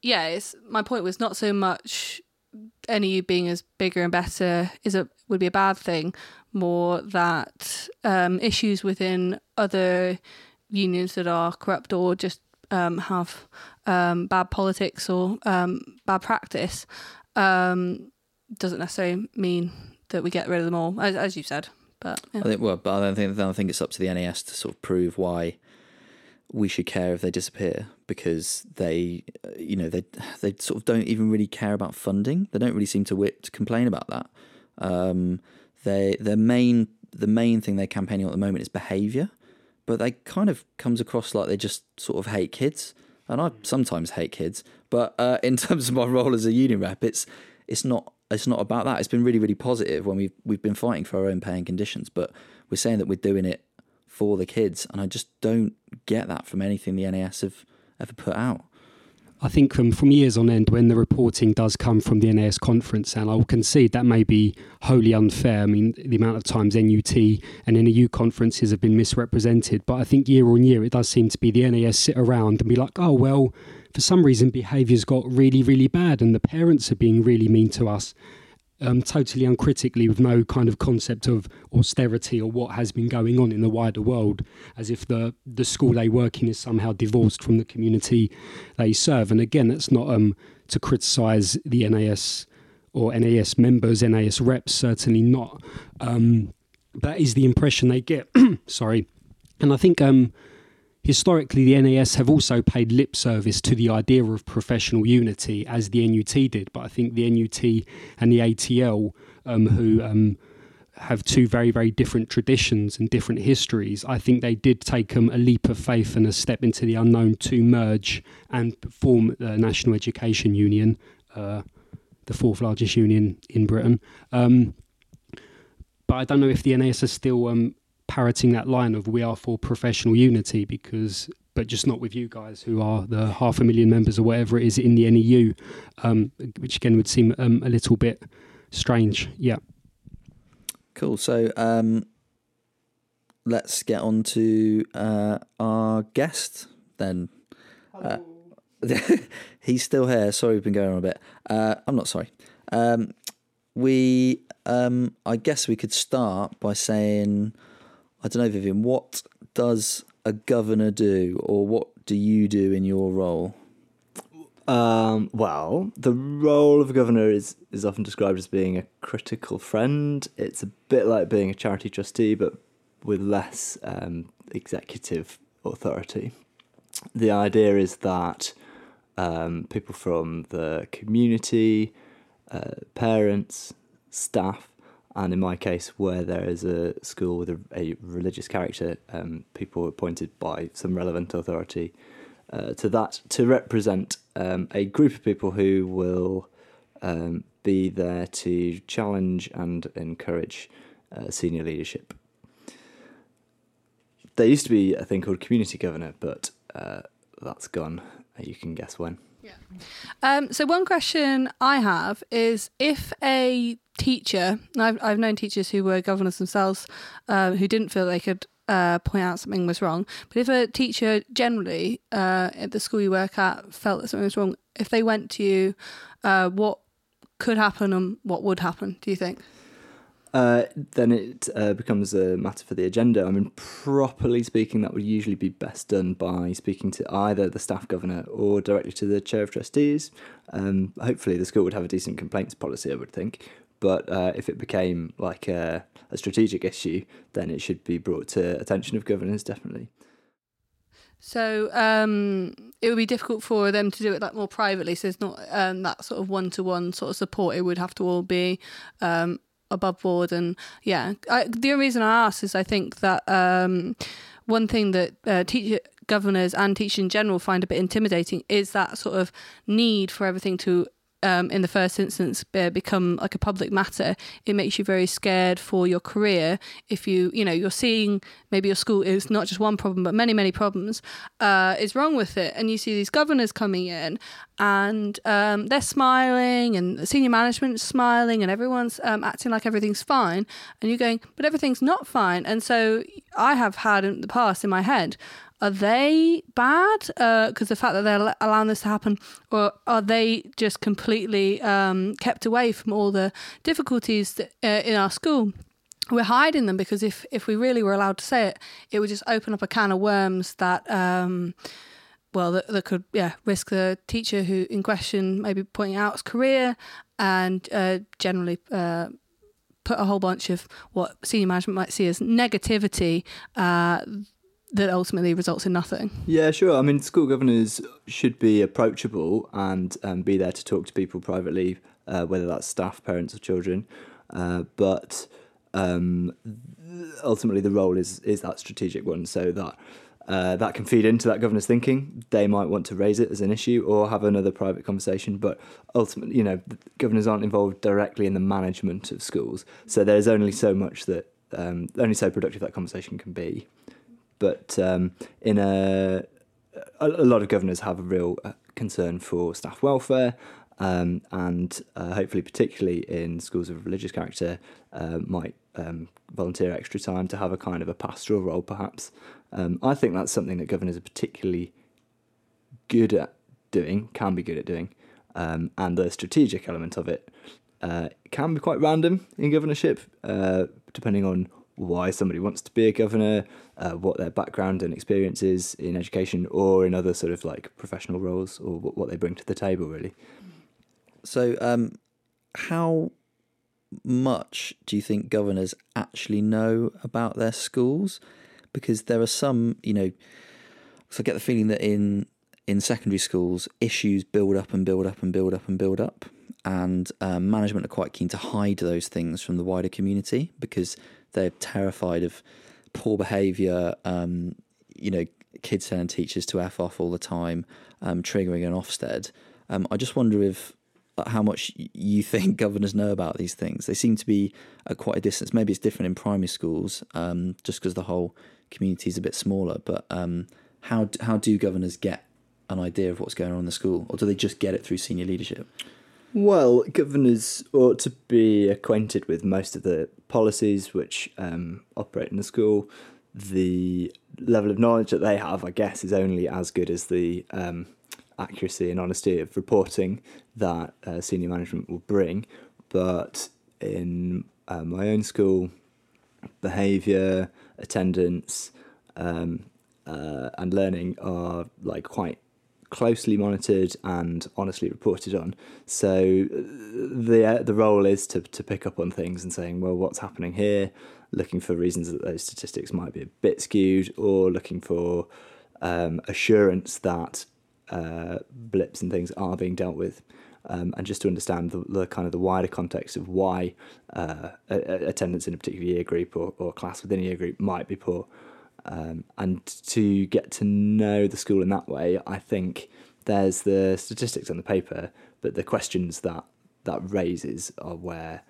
yeah, it's my point was not so much NEU being as bigger and better is a would be a bad thing, more that um, issues within other unions that are corrupt or just um, have um, bad politics or um, bad practice um, doesn't necessarily mean that we get rid of them all, as, as you said. But yeah. I think well, but I don't think I don't think it's up to the NAS to sort of prove why we should care if they disappear because they, uh, you know, they they sort of don't even really care about funding. They don't really seem to whip to complain about that. Um, they their main the main thing they're campaigning on at the moment is behaviour, but they kind of comes across like they just sort of hate kids, and I sometimes hate kids. But uh, in terms of my role as a union rep, it's it's not it's not about that. It's been really really positive when we've we've been fighting for our own pay and conditions, but we're saying that we're doing it for the kids, and I just don't get that from anything the NAS have ever put out. I think from, from years on end, when the reporting does come from the NAS conference, and I'll concede that may be wholly unfair. I mean, the amount of times NUT and NAU conferences have been misrepresented, but I think year on year it does seem to be the NAS sit around and be like, oh, well, for some reason behaviour's got really, really bad, and the parents are being really mean to us um, totally uncritically with no kind of concept of austerity or what has been going on in the wider world, as if the, the school they work in is somehow divorced from the community they serve. And again, that's not um, to criticise the NAS or NAS members, NAS reps, certainly not. Um, that is the impression they get. Sorry. And I think um, Historically, the NAS have also paid lip service to the idea of professional unity, as the NUT did. But I think the NUT and the ATL, um, who um, have two very, very different traditions and different histories, I think they did take um, a leap of faith and a step into the unknown to merge and form the National Education Union, uh, the fourth largest union in Britain. Um, but I don't know if the NAS are still um, parroting that line of we are for professional unity because but just not with you guys who are the half a million members or whatever it is in the NEU, um, which again would seem um, a little bit strange. Yeah. Cool. So um, let's get on to uh, our guest then. Uh, he's still here. Sorry, we've been going on a bit. Uh, I'm not sorry. Um, we, um, I guess we could start by saying I don't know, Vivian, what does a governor do, or what do you do in your role? Um, well, the role of a governor is, is often described as being a critical friend. It's a bit like being a charity trustee, but with less um, executive authority. The idea is that um, people from the community, uh, parents, staff, and in my case, where there is a school with a, a religious character, um, people appointed by some relevant authority uh, to that to represent um, a group of people who will um, be there to challenge and encourage uh, senior leadership. There used to be a thing called community governor, but uh, that's gone. You can guess when. Yeah. Um, so one question I have is if a teacher, I've I've known teachers who were governors themselves, uh, who didn't feel they could uh, point out something was wrong. But if a teacher generally uh, at the school you work at felt that something was wrong, if they went to you, uh, what could happen and what would happen? Do you think? Uh, then it uh, becomes a matter for the agenda. I mean, properly speaking, that would usually be best done by speaking to either the staff governor or directly to the chair of trustees. Um, hopefully, the school would have a decent complaints policy, I would think. But uh, if it became like a, a strategic issue, then it should be brought to attention of governors, definitely. So um, it would be difficult for them to do it like more privately. So it's not um, that sort of one to one sort of support. It would have to all be um, above board. And yeah, I, the only reason I ask is I think that um, one thing that uh, teacher governors and teachers in general find a bit intimidating is that sort of need for everything to um, in the first instance uh, become like a public matter, it makes you very scared for your career. If you, you know, you're seeing maybe your school is not just one problem, but many, many problems uh, is wrong with it, and you see these governors coming in, and um, they're smiling, and senior management smiling, and everyone's um, acting like everything's fine, and you're going, but everything's not fine. And so I have had in the past in my head, are they bad because uh, the fact that they're allowing this to happen, or are they just completely um, kept away from all the difficulties that, uh, in our school? We're hiding them because if if we really were allowed to say it, it would just open up a can of worms that. Um, well, that, that could yeah risk the teacher who in question maybe pointing out his career and uh, generally uh, put a whole bunch of what senior management might see as negativity uh, that ultimately results in nothing. Yeah, sure. I mean, school governors should be approachable and um, be there to talk to people privately, uh, whether that's staff, parents, or children. Uh, but um, ultimately, the role is is that strategic one, so that. Uh, that can feed into that governor's thinking. They might want to raise it as an issue or have another private conversation, but ultimately, you know, governors aren't involved directly in the management of schools, so there's only so much that um, only so productive that conversation can be. But um, in a, a, lot of governors have a real uh, concern for staff welfare, um, and uh, hopefully, particularly in schools of religious character, uh, might um, volunteer extra time to have a kind of a pastoral role, perhaps. Um, I think that's something that governors are particularly good at doing, can be good at doing, um, and the strategic element of it uh, can be quite random in governorship, uh, depending on why somebody wants to be a governor, uh, what their background and experience is in education or in other sort of like professional roles or what they bring to the table, really. So, um, how much do you think governors actually know about their schools? Because there are some, you know, so I get the feeling that in in secondary schools, issues build up and build up and build up and build up, and um, management are quite keen to hide those things from the wider community because they're terrified of poor behaviour. Um, you know, kids telling teachers to f off all the time, um, triggering an Ofsted. Um, I just wonder if how much you think governors know about these things. They seem to be at quite a distance. Maybe it's different in primary schools, um, just because the whole community is a bit smaller. But um, how how do governors get an idea of what's going on in the school, or do they just get it through senior leadership? Well, governors ought to be acquainted with most of the policies which um, operate in the school. The level of knowledge that they have, I guess, is only as good as the um, accuracy and honesty of reporting that uh, senior management will bring. But in uh, my own school, behaviour, attendance, um, uh, and learning are like quite closely monitored and honestly reported on. So the uh, the role is to to pick up on things and saying, well, what's happening here? Looking for reasons that those statistics might be a bit skewed, or looking for um, assurance that uh, blips and things are being dealt with. Um, and just to understand the, the, kind of the wider context of why uh, attendance in a particular year group or, or class within a year group might be poor. Um, and to get to know the school in that way, I think there's the statistics on the paper, but the questions that that raises are where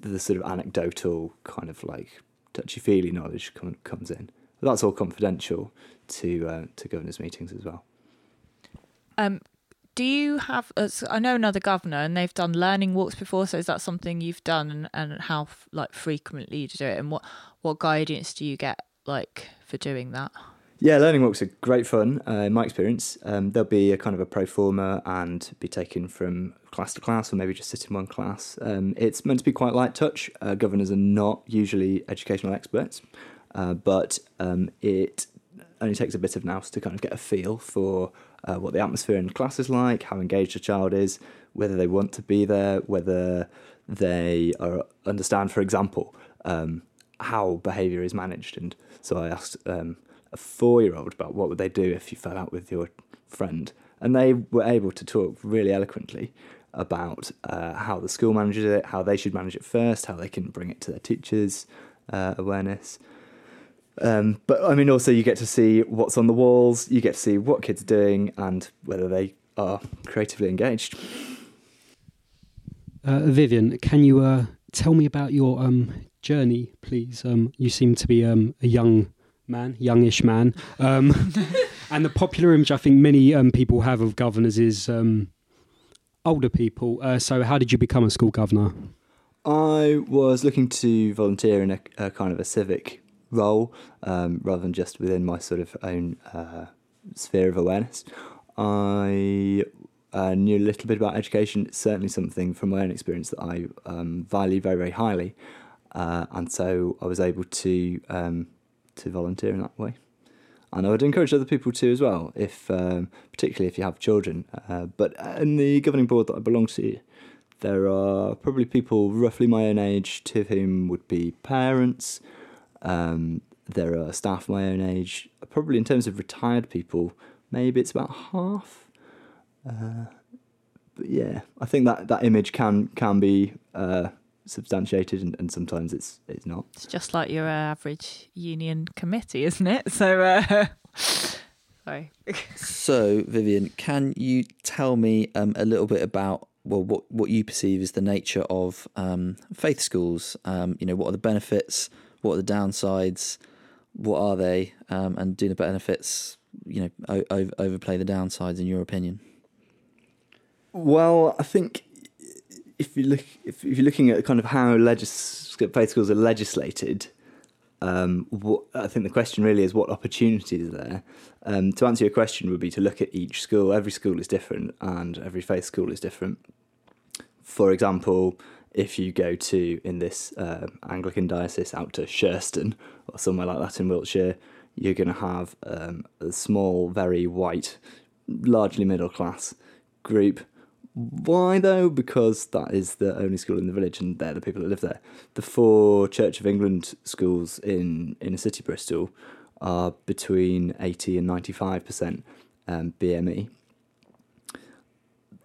the sort of anecdotal kind of like touchy feely knowledge com- comes in. But that's all confidential to uh, to governors' meetings as well. Um, do you have? I know another governor, and they've done learning walks before. So is that something you've done, and, and how like frequently do you do it, and what what guidance do you get like for doing that? Yeah, learning walks are great fun. Uh, in my experience, um, there'll be a kind of a pro forma and be taken from class to class, or maybe just sit in one class. Um, it's meant to be quite light touch. Uh, governors are not usually educational experts, uh, but um, it only takes a bit of nous to kind of get a feel for uh, what the atmosphere in class is like, how engaged a child is, whether they want to be there, whether they are, understand, for example, um, how behaviour is managed. And so I asked um, a four-year-old about what would they do if you fell out with your friend, and they were able to talk really eloquently about uh, how the school manages it, how they should manage it first, how they can bring it to their teachers' uh, awareness. Um, but I mean, also you get to see what's on the walls, you get to see what kids are doing, and whether they are creatively engaged. Uh, Vivian, can you uh, tell me about your um, journey, please? Um, you seem to be um, a young man, youngish man, um, and the popular image I think many um, people have of governors is older people. Uh, so, how did you become a school governor? I was looking to volunteer in a, a kind of a civic role um, rather than just within my sort of own uh, sphere of awareness. I uh, knew a little bit about education. It's certainly something from my own experience that I um, value very, very highly. Uh, and so I was able to um, to volunteer in that way. and I would encourage other people to as well, if um, particularly if you have children. Uh, but in the governing board that I belong to, there are probably people roughly my own age, to whom would be parents. Um, there are staff my own age. Probably in terms of retired people, maybe it's about half. Uh, but yeah, I think that, that image can can be uh, substantiated, and, and, sometimes it's it's not. It's just like your uh, average union committee, isn't it? So, uh, sorry. so, Vivian, can you tell me um, a little bit about well, what what you perceive as the nature of um, faith schools? Um, you know, what are the benefits? What are the downsides? What are they? Um, and do the benefits, you know, o- overplay the downsides in your opinion? Well, I think if you look if, if you're looking at kind of how faith schools are legislated, um, what, I think the question really is what opportunities are there. Um, to answer your question would be to look at each school. Every school is different, and every faith school is different. For example, if you go to in this uh, Anglican diocese out to Sherston or somewhere like that in Wiltshire, you're going to have um, a small, very white, largely middle class group why though? Because that is the only school in the village and they're the people that live there. The four Church of England schools in inner city Bristol are between 80 and 95% um, BME.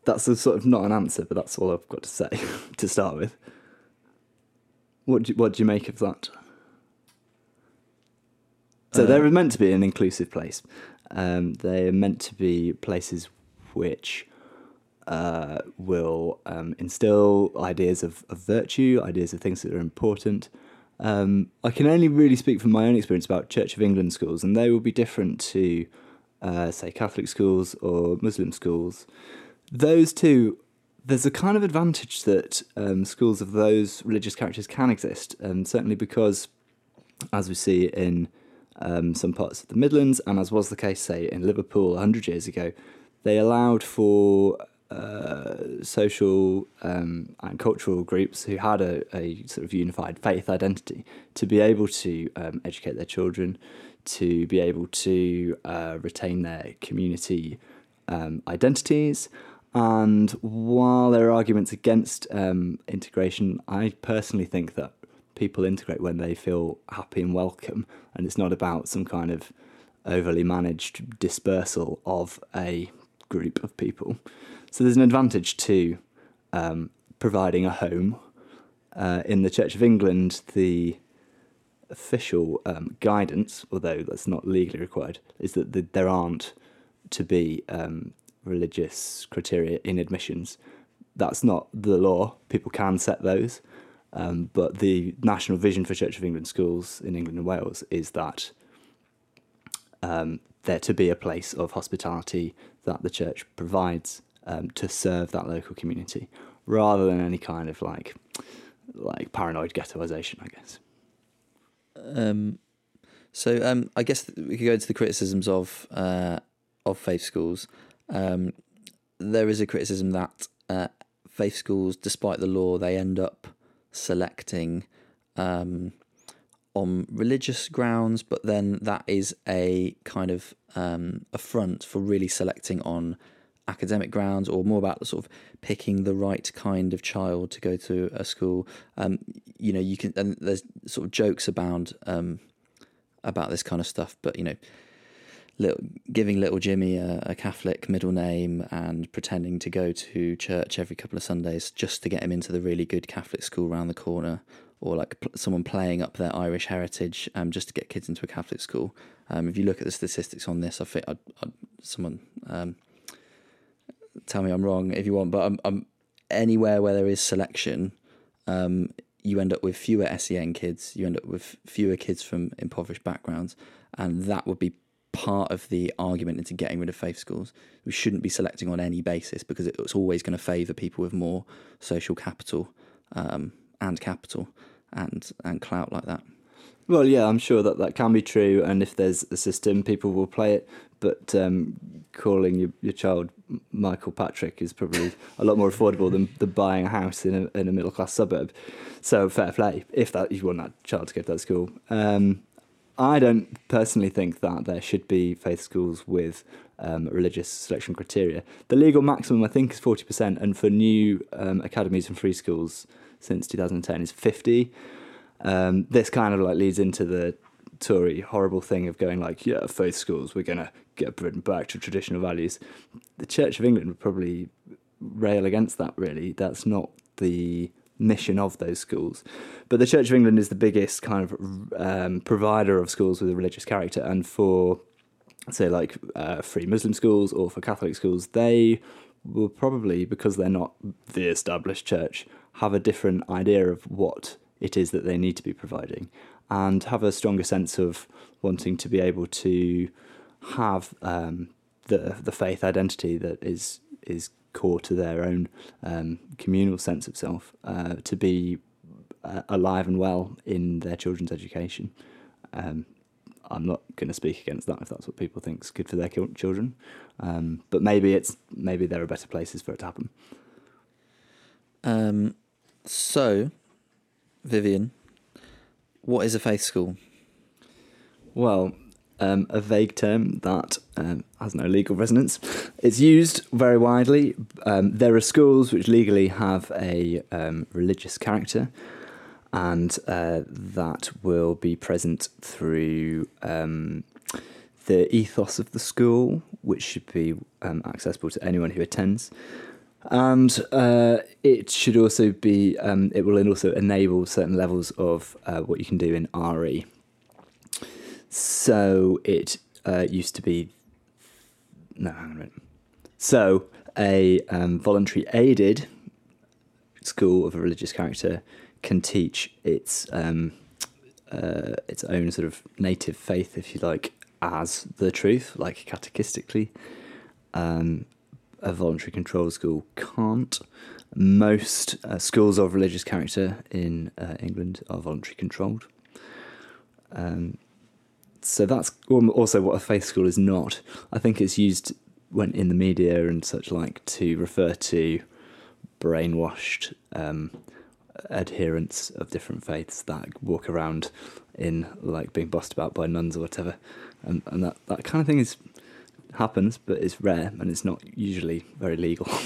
That's a sort of not an answer, but that's all I've got to say to start with. What do, you, what do you make of that? So uh, they're meant to be an inclusive place. Um, they're meant to be places which uh, will um, instill ideas of, of virtue, ideas of things that are important. Um, I can only really speak from my own experience about Church of England schools, and they will be different to, uh, say, Catholic schools or Muslim schools. Those two, there's a kind of advantage that um, schools of those religious characters can exist, and certainly because, as we see in um, some parts of the Midlands, and as was the case, say, in Liverpool 100 years ago, they allowed for uh, social um, and cultural groups who had a, a, sort of unified faith identity to be able to um, educate their children, to be able to uh, retain their community um, identities. And while there are arguments against um, integration, I personally think that people integrate when they feel happy and welcome, and it's not about some kind of overly managed dispersal of a group of people. So there's an advantage to um, providing a home. Uh, in the Church of England, the official um, guidance, although that's not legally required, is that the, there aren't to be um, religious criteria in admissions. That's not the law. People can set those. Um, but the national vision for Church of England schools in England and Wales is that um, there to be a place of hospitality that the church provides um, to serve that local community rather than any kind of like like paranoid ghettoization, I guess. Um, so um, I guess we could go into the criticisms of uh, of faith schools. Um, there is a criticism that uh, faith schools, despite the law, they end up selecting um, on religious grounds, but then that is a kind of um, affront for really selecting on academic grounds or more about sort of picking the right kind of child to go to a school. Um, you know, you can, and there's sort of jokes abound um, about this kind of stuff, but you know, little, giving little Jimmy a, a, Catholic middle name and pretending to go to church every couple of Sundays just to get him into the really good Catholic school around the corner. Or like someone playing up their Irish heritage um, just to get kids into a Catholic school. Um, if you look at the statistics on this, I think I'd, I'd, someone um, tell me I'm wrong if you want, but I'm, I'm anywhere where there is selection, um, you end up with fewer SEN kids, you end up with fewer kids from impoverished backgrounds, and that would be part of the argument into getting rid of faith schools. We shouldn't be selecting on any basis because it's always going to favour people with more social capital um, and capital and and clout like that. Well, yeah, I'm sure that that can be true, and if there's a system, people will play it. But um, calling your, your child Michael Patrick is probably a lot more affordable than, than buying a house in a, in a middle class suburb. So fair play if that you want that child to go to that school. Um, I don't personally think that there should be faith schools with um, religious selection criteria. The legal maximum, I think, is 40%, and for new um, academies and free schools since 2010 is 50. Um, this kind of like leads into the Tory horrible thing of going like, yeah, faith schools, we're going to get Britain back to traditional values. The Church of England would probably rail against that, really. That's not the mission of those schools. But the Church of England is the biggest kind of um, provider of schools with a religious character, and for say like uh, free Muslim schools or for Catholic schools, they will probably because they're not the established church have a different idea of what it is that they need to be providing and have a stronger sense of wanting to be able to have um, the the faith identity that is is core to their own um, communal sense of self uh, to be uh, alive and well in their children's education. Um, I'm not going to speak against that if that's what people think is good for their children, um, but maybe it's maybe there are better places for it to happen. Um, so, Vivian, what is a faith school? Well, um, a vague term that um, has no legal resonance. It's used very widely. Um, there are schools which legally have a um, religious character, and uh, that will be present through um, the ethos of the school, which should be um, accessible to anyone who attends. And uh, it should also be, it will also enable certain levels of uh, what you can do in RE, so it uh, used to be. No, hang on a minute. So a um, voluntary aided school of a religious character can teach its um, uh, its own sort of native faith, if you like, as the truth, like catechistically. Um, a voluntary control school can't. Most uh, schools of religious character in uh, England are voluntary controlled. Um, so that's also what a faith school is not. I think it's used when in the media and such like to refer to brainwashed um, adherents of different faiths that walk around in like being bossed about by nuns or whatever, and, and that that kind of thing is happens, but it's rare and it's not usually very legal.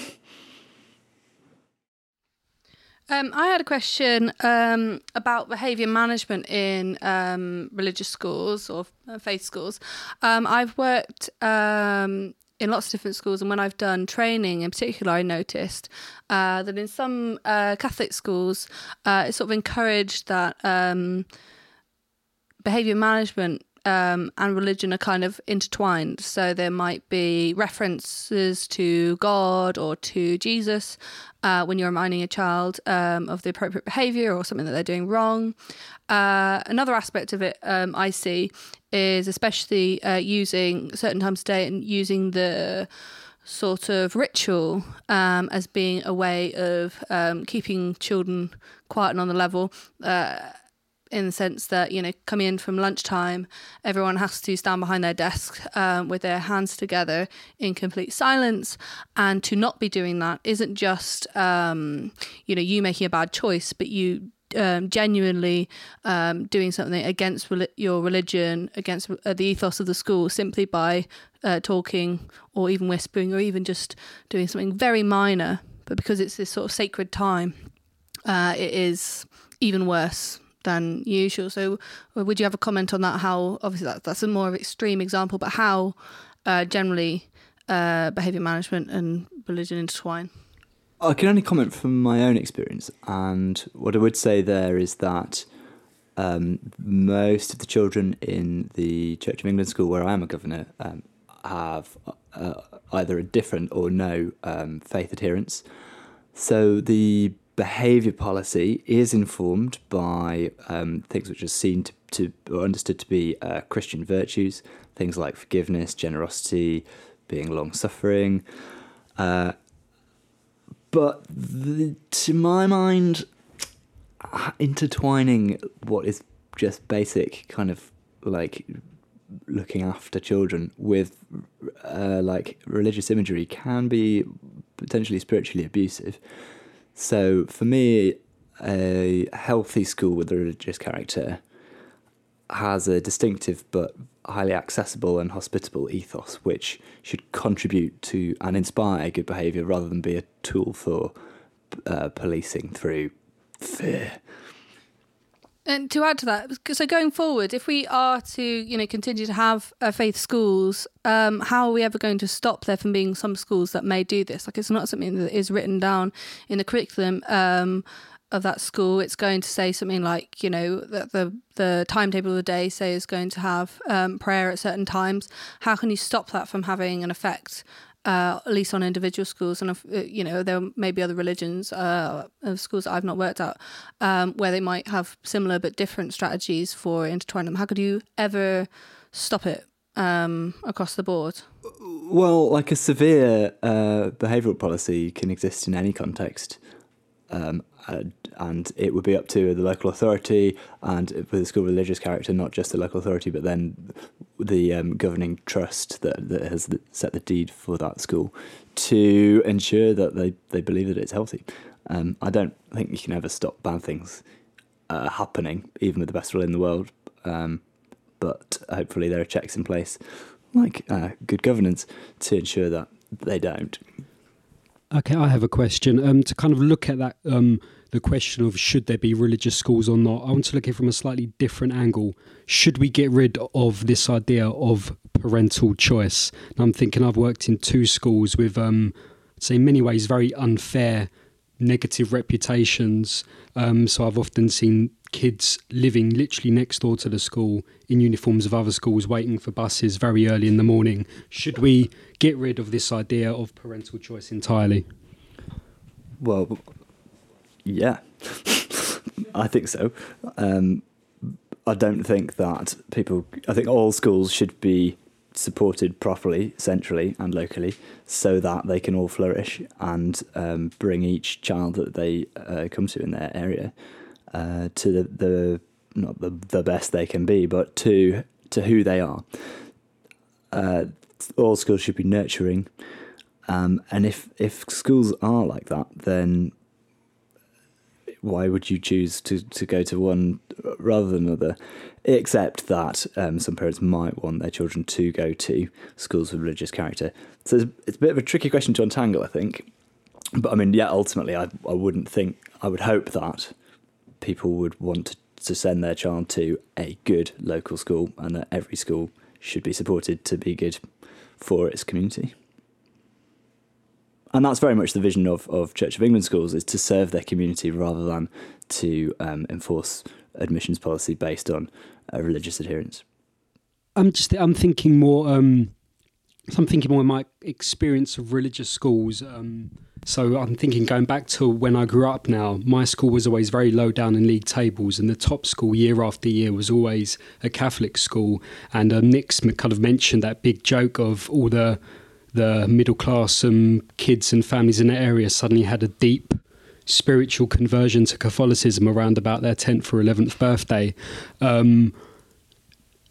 Um, I had a question um, about behaviour management in um, religious schools or uh, faith schools. Um, I've worked um, in lots of different schools, and when I've done training in particular, I noticed uh, that in some uh, Catholic schools, uh, it's sort of encouraged that um, behaviour management um, and religion are kind of intertwined. So there might be references to God or to Jesus uh, when you're reminding a child um, of the appropriate behavior or something that they're doing wrong. Uh, another aspect of it um, I see is especially uh, using certain times of day and using the sort of ritual um, as being a way of um, keeping children quiet and on the level. Uh, in the sense that you know coming in from lunchtime everyone has to stand behind their desk um, with their hands together in complete silence and to not be doing that isn't just um, you know you making a bad choice but you um, genuinely um, doing something against your religion, against uh, the ethos of the school, simply by uh, talking or even whispering or even just doing something very minor. But because it's this sort of sacred time, uh, it is even worse than usual. So, uh, would you have a comment on that? How obviously that, that's a more extreme example, but how uh, generally uh, behavior management and religion intertwine? I can only comment from my own experience, and what I would say there is that um, most of the children in the Church of England school, where I am a governor, um, have uh, either a different or no um, faith adherence. So the behaviour policy is informed by um, things which are seen to, to or understood to be uh, Christian virtues, things like forgiveness, generosity, being long suffering. Uh, but the, to my mind, intertwining what is just basic kind of like looking after children with uh, like religious imagery can be potentially spiritually abusive. So for me, a healthy school with a religious character has a distinctive but highly accessible and hospitable ethos, which should contribute to and inspire good behaviour rather than be a tool for uh, policing through fear. And to add to that, so going forward, if we are to, you know, continue to have uh, faith schools, um, how are we ever going to stop there from being some schools that may do this? Like, it's not something that is written down in the curriculum um, of that school. It's going to say something like, you know, that the the timetable of the day say is going to have um, prayer at certain times. How can you stop that from having an effect uh, at least on individual schools, and uh, you know there may be other religions uh, of schools that I've not worked at um, where they might have similar but different strategies for intertwining them. How could you ever stop it um, across the board? Well, like a severe uh, behavioural policy can exist in any context. Um, and it would be up to the local authority and with a school religious character, not just the local authority, but then the um, governing trust that, that has set the deed for that school to ensure that they, they believe that it's healthy. Um, I don't think you can ever stop bad things uh, happening, even with the best will in the world. Um, but hopefully, there are checks in place, like uh, good governance, to ensure that they don't. Okay, I have a question. Um, to kind of look at that, um, the question of should there be religious schools or not, I want to look at it from a slightly different angle. Should we get rid of this idea of parental choice? And I'm thinking I've worked in two schools with, um, say, in many ways, very unfair, negative reputations. Um, so I've often seen kids living literally next door to the school in uniforms of other schools waiting for buses very early in the morning. Should we get rid of this idea of parental choice entirely? Well, yeah, I think so. Um, I don't think that people, I think all schools should be supported properly, centrally and locally, so that they can all flourish and um, bring each child that they uh, come to in their area uh, to the, the not the the best they can be, but to to who they are. Uh, all schools should be nurturing, um, and if if schools are like that, then why would you choose to, to go to one rather than another? Except that um, some parents might want their children to go to schools with religious character. So it's, it's a bit of a tricky question to untangle, I think. But I mean, yeah, ultimately, I I wouldn't think I would hope that people would want to send their child to a good local school and that every school should be supported to be good for its community. And that's very much the vision of, of Church of England schools is to serve their community rather than to um, enforce admissions policy based on uh, religious adherence. I'm just I'm thinking more um, I'm thinking more in my experience of religious schools. Um, so I'm thinking going back to when I grew up now, my school was always very low down in league tables, and the top school year after year was always a Catholic school. And um, Nick's kind of mentioned that big joke of all the the middle class um, kids and families in the area suddenly had a deep spiritual conversion to Catholicism around about their 10th or 11th birthday. Um,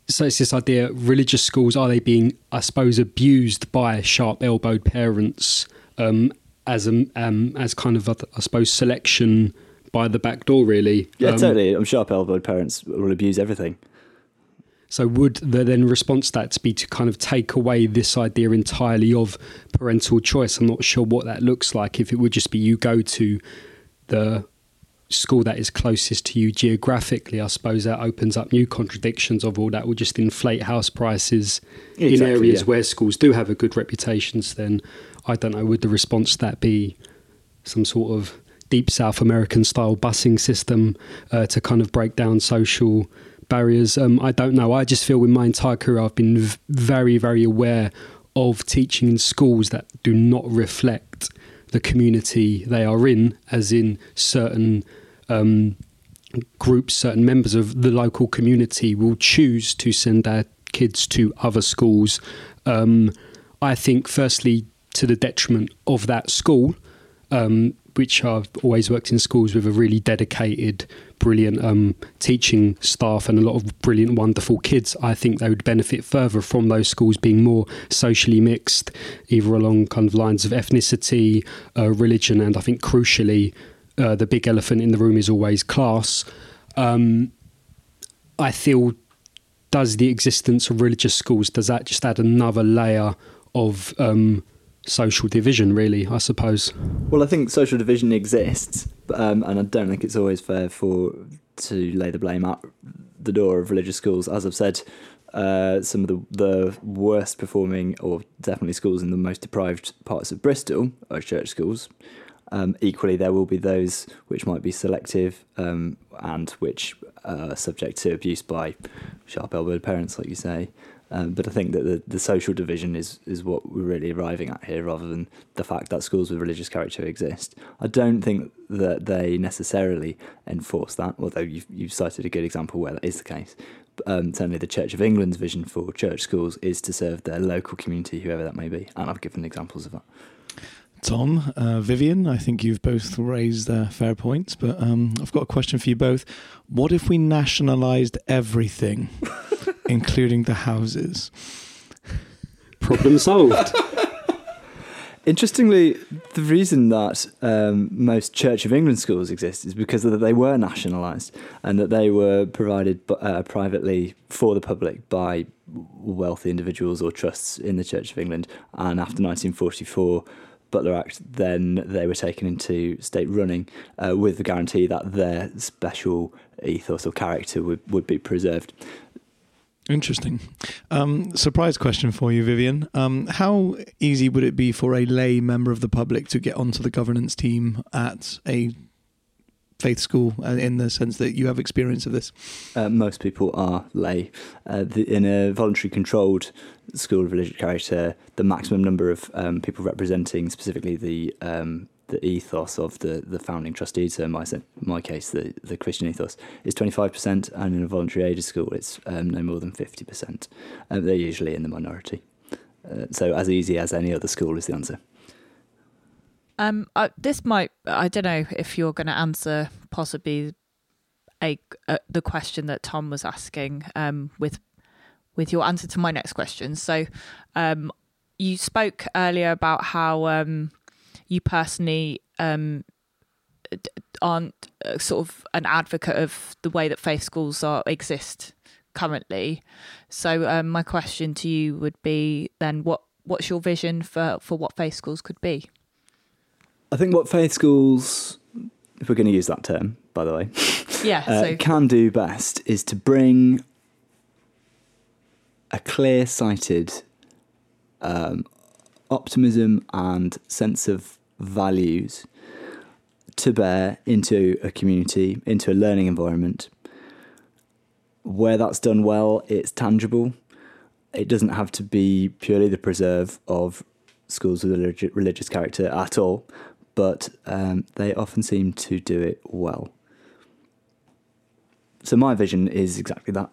so it's this idea religious schools are they being i suppose abused by sharp elbowed parents um, as a um, as kind of a, I suppose selection by the back door really? Yeah um, totally. I'm sharp elbowed parents will abuse everything so would the then response to that be to kind of take away this idea entirely of parental choice i'm not sure what that looks like if it would just be you go to the school that is closest to you geographically, I suppose that opens up new contradictions of all that will just inflate house prices exactly, in areas yeah. where schools do have a good reputation. So then I don't know, would the response to that be some sort of deep South American style busing system uh, to kind of break down social barriers? Um, I don't know. I just feel with my entire career I've been v- very, very aware of teaching in schools that do not reflect the community they are in, as in certain um, groups, certain members of the local community will choose to send their kids to other schools. Um, I think, firstly, to the detriment of that school, um, which I've always worked in schools with a really dedicated, brilliant um, teaching staff and a lot of brilliant, wonderful kids. I think they would benefit further from those schools being more socially mixed, either along kind of lines of ethnicity, uh, religion, and I think crucially, uh, the big elephant in the room is always class. Um, I feel does the existence of religious schools does that just add another layer of um, social division? Really, I suppose. Well, I think social division exists, um, and I don't think it's always fair for to lay the blame at the door of religious schools. As I've said, uh, some of the the worst performing, or definitely schools in the most deprived parts of Bristol, are church schools. Um, equally, there will be those which might be selective um, and which are subject to abuse by sharp elbowed parents, like you say. Um, but I think that the, the social division is, is what we're really arriving at here, rather than the fact that schools with religious character exist. I don't think that they necessarily enforce that, although you've, you've cited a good example where that is the case. Um, certainly, the Church of England's vision for church schools is to serve their local community, whoever that may be, and I've given examples of that. Tom, uh, Vivian, I think you've both raised uh, fair points, but um, I've got a question for you both. What if we nationalised everything, including the houses? Problem solved. Interestingly, the reason that um, most Church of England schools exist is because that they were nationalised and that they were provided uh, privately for the public by wealthy individuals or trusts in the Church of England. And after 1944, Butler Act, then they were taken into state running uh, with the guarantee that their special ethos or character would, would be preserved. Interesting. Um, surprise question for you, Vivian. Um, how easy would it be for a lay member of the public to get onto the governance team at a faith school uh, in the sense that you have experience of this? Uh, most people are lay. Uh, the, in a voluntary controlled school of religious character, the maximum number of um, people representing specifically the um, the ethos of the, the founding trustees, so in my, my case, the, the Christian ethos, is 25%, and in a voluntary aided school, it's um, no more than 50%. Um, they're usually in the minority. Uh, so, as easy as any other school is the answer. Um, uh, this might, I don't know if you're going to answer possibly a, uh, the question that Tom was asking um, with with your answer to my next question. So, um, you spoke earlier about how um, you personally um, aren't uh, sort of an advocate of the way that faith schools are exist currently. So, um, my question to you would be then, what what's your vision for for what faith schools could be? I think what faith schools, if we're going to use that term, by the way, yeah, uh, so. can do best is to bring a clear sighted um, optimism and sense of values to bear into a community, into a learning environment. Where that's done well, it's tangible. It doesn't have to be purely the preserve of schools with a religious character at all, but um, they often seem to do it well. So my vision is exactly that: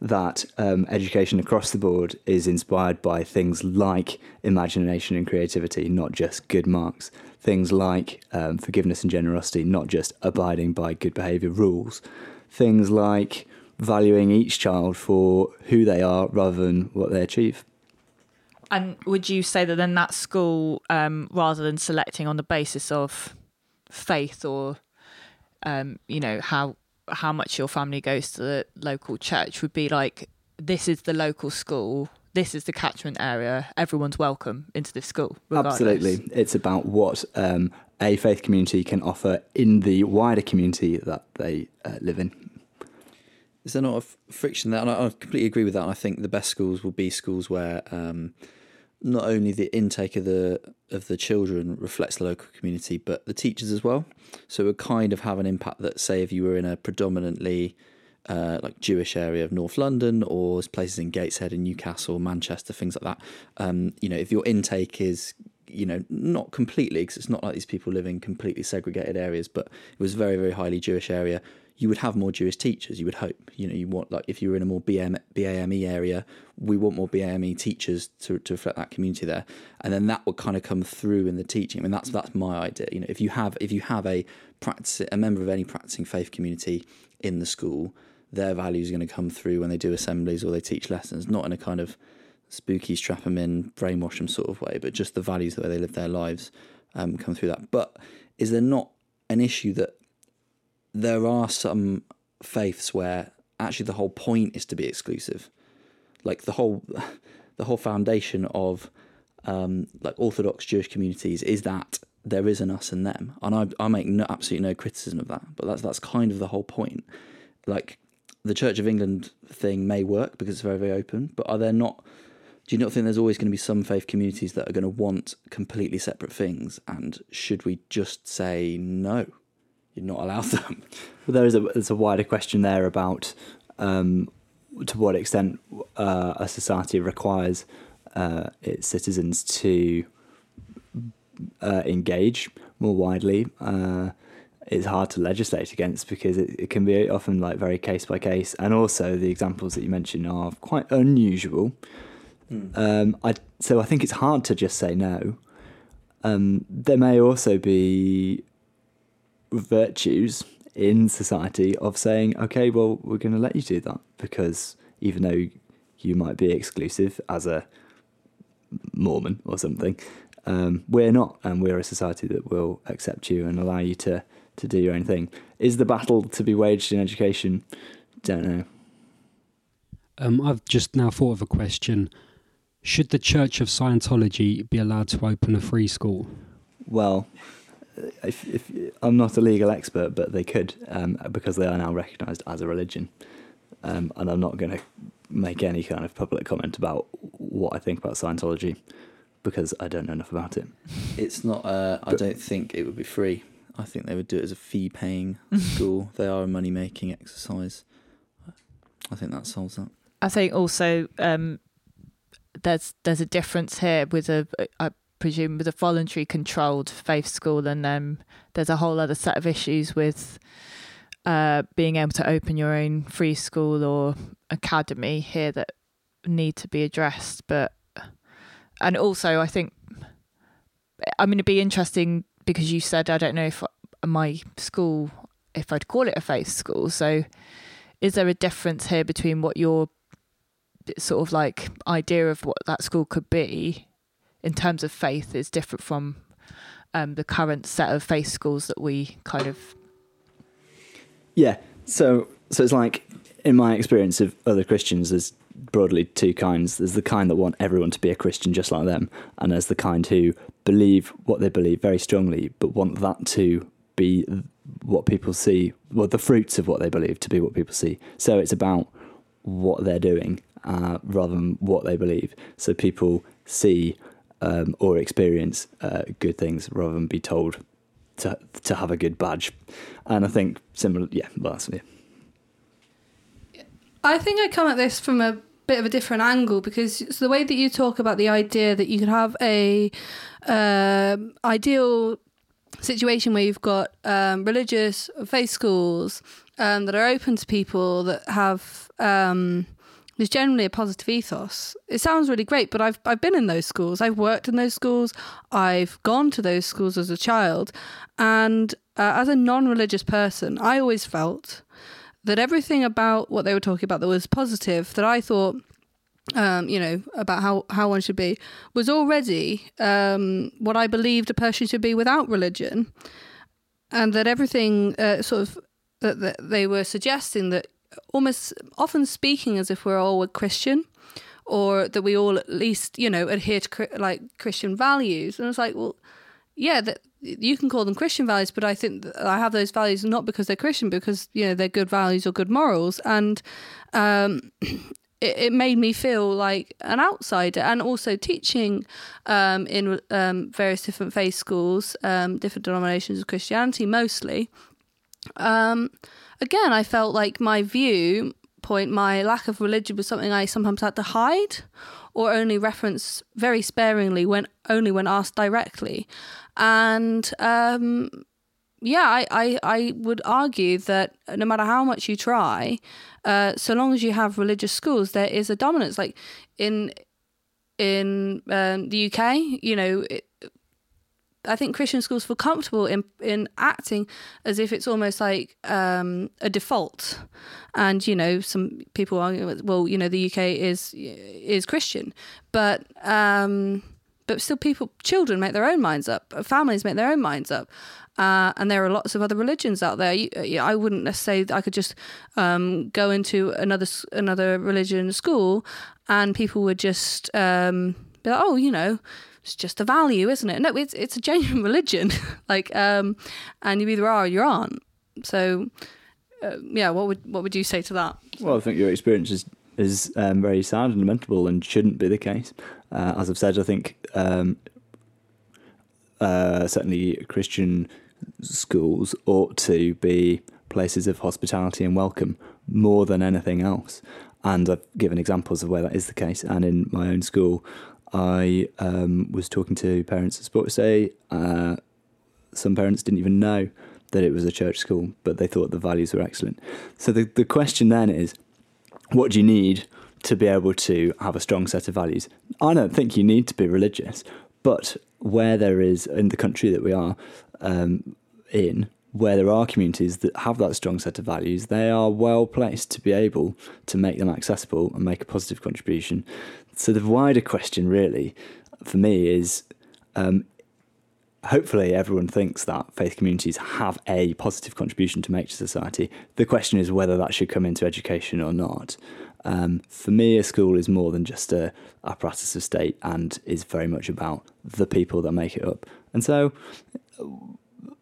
that um, education across the board is inspired by things like imagination and creativity, not just good marks. Things like um, forgiveness and generosity, not just abiding by good behaviour rules. Things like valuing each child for who they are rather than what they achieve. And would you say that then that school, um, rather than selecting on the basis of faith or, um, you know, how how much your family goes to the local church, would be like this is the local school, this is the catchment area, everyone's welcome into this school. Regardless. Absolutely, it's about what um, a faith community can offer in the wider community that they uh, live in. Is there not a friction there? And I, I, completely agree with that. I think the best schools will be schools where um, not only the intake of the of the children reflects the local community, but the teachers as well. So it would kind of have an impact that, say, if you were in a predominantly uh, like Jewish area of North London or places in Gateshead and Newcastle, Manchester, things like that. Um, you know, if your intake is you know not completely because it's not like these people live in completely segregated areas, but it was very very highly Jewish area you would have more Jewish teachers. You would hope. You know, you want like if you were in a more BM, BAME area, we want more BAME teachers to, to reflect that community there, and then that would kind of come through in the teaching. I mean, that's that's my idea. You know, if you have if you have a practice a member of any practicing faith community in the school, their values are going to come through when they do assemblies or they teach lessons, not in a kind of spooky strap them in, brainwash them sort of way, but just the values the way they live their lives um, come through that. But is there not an issue that there are some faiths where actually the whole point is to be exclusive. like the whole the whole foundation of um, like Orthodox Jewish communities is that there is an us and them, and I I make no, absolutely no criticism of that, but that's that's kind of the whole point. Like the Church of England thing may work because it's very very open, but are there not? Do you not think there's always going to be some faith communities that are going to want completely separate things? And should we just say no? You're not allowed them. Well, there is a there's a wider question there about um, to what extent uh, a society requires uh, its citizens to uh, engage more widely. Uh, it's hard to legislate against because it, it can be often like very case by case, and also the examples that you mentioned are quite unusual. Um, I so I think it's hard to just say no. Um, there may also be virtues in society of saying, okay, well, we're going to let you do that because even though you might be exclusive as a Mormon or something, um, we're not, and we're a society that will accept you and allow you to to do your own thing. Is the battle to be waged in education? Don't know. Um, I've just now thought of a question. Should the Church of Scientology be allowed to open a free school? Well, if, if I'm not a legal expert, but they could um, because they are now recognised as a religion, um, and I'm not going to make any kind of public comment about what I think about Scientology because I don't know enough about it. It's not. Uh, I But- don't think it would be free. I think they would do it as a fee-paying school. They are a money-making exercise. I think that solves that. I think also um, there's there's a difference here with a I presume with a voluntary controlled faith school, and then there's a whole other set of issues with uh, being able to open your own free school or academy here that need to be addressed. But and also I think I mean it'd be interesting because you said I don't know if my school if I'd call it a faith school. So is there a difference here between what your sort of like idea of what that school could be in terms of faith is different from um, the current set of faith schools that we kind of Yeah. So so it's like in my experience of other Christians, there's broadly two kinds. There's the kind that want everyone to be a Christian just like them, and there's the kind who believe what they believe very strongly, but want that to be what people see, well, the fruits of what they believe to be what people see. So it's about what they're doing uh, rather than what they believe. So people see um, or experience uh, good things rather than be told to to have a good badge. And I think similar, yeah, well, that's yeah. I think I come at this from a bit of a different angle because the way that you talk about the idea that you could have a um ideal situation where you've got um, religious faith schools um, that are open to people that have um, there's generally a positive ethos. It sounds really great, but I've I've been in those schools. I've worked in those schools. I've gone to those schools as a child, and uh, as a non-religious person, I always felt that everything about what they were talking about that was positive that I thought um, you know, about how, how one should be, was already um, what I believed a person should be without religion. And that everything uh, sort of that, that they were suggesting that almost often speaking as if we're all a Christian or that we all at least, you know, adhere to like Christian values. And it's like, well, yeah, that you can call them Christian values, but I think I have those values not because they're Christian, because you know they're good values or good morals, and um, it, it made me feel like an outsider. And also teaching um, in um, various different faith schools, um, different denominations of Christianity, mostly. Again, I felt like my view point, my lack of religion was something I sometimes had to hide or only reference very sparingly when only when asked directly. And um, yeah, I, I, I would argue that no matter how much you try, uh, so long as you have religious schools, there is a dominance. Like in in um, the UK, you know, it, I think Christian schools feel comfortable in in acting as if it's almost like um, a default, and you know some people argue, well, you know, the UK is is Christian, but um, but still, people, children make their own minds up. Families make their own minds up. Uh, and there are lots of other religions out there. You, I wouldn't say I could just um, go into another another religion school, and people would just um, be like, "Oh, you know, it's just a value, isn't it?" No, it's it's a genuine religion. like, um, and you either are or you aren't. So, uh, yeah, what would what would you say to that? Well, I think your experience is is um, very sound and lamentable and shouldn't be the case. Uh, as I've said, I think um, uh, certainly Christian schools ought to be places of hospitality and welcome more than anything else. And I've given examples of where that is the case. And in my own school, I um, was talking to parents at Sports Day. Uh, some parents didn't even know that it was a church school, but they thought the values were excellent. So the, the question then is what do you need to be able to have a strong set of values? I don't think you need to be religious, but where there is in the country that we are um, in, where there are communities that have that strong set of values, they are well placed to be able to make them accessible and make a positive contribution. So the wider question, really, for me, is um, hopefully everyone thinks that faith communities have a positive contribution to make to society. The question is whether that should come into education or not. Um, for me, a school is more than just a apparatus of state and is very much about the people that make it up. And so,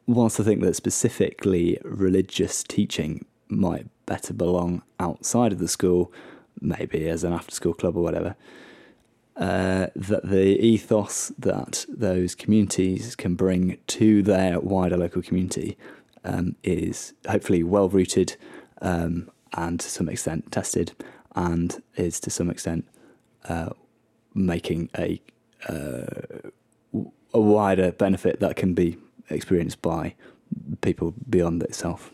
whilst I think that specifically religious teaching might better belong outside of the school, maybe as an after school club or whatever, uh, that the ethos that those communities can bring to their wider local community um, is hopefully well rooted um, and to some extent tested, and is to some extent uh, making a uh, a wider benefit that can be experienced by people beyond itself.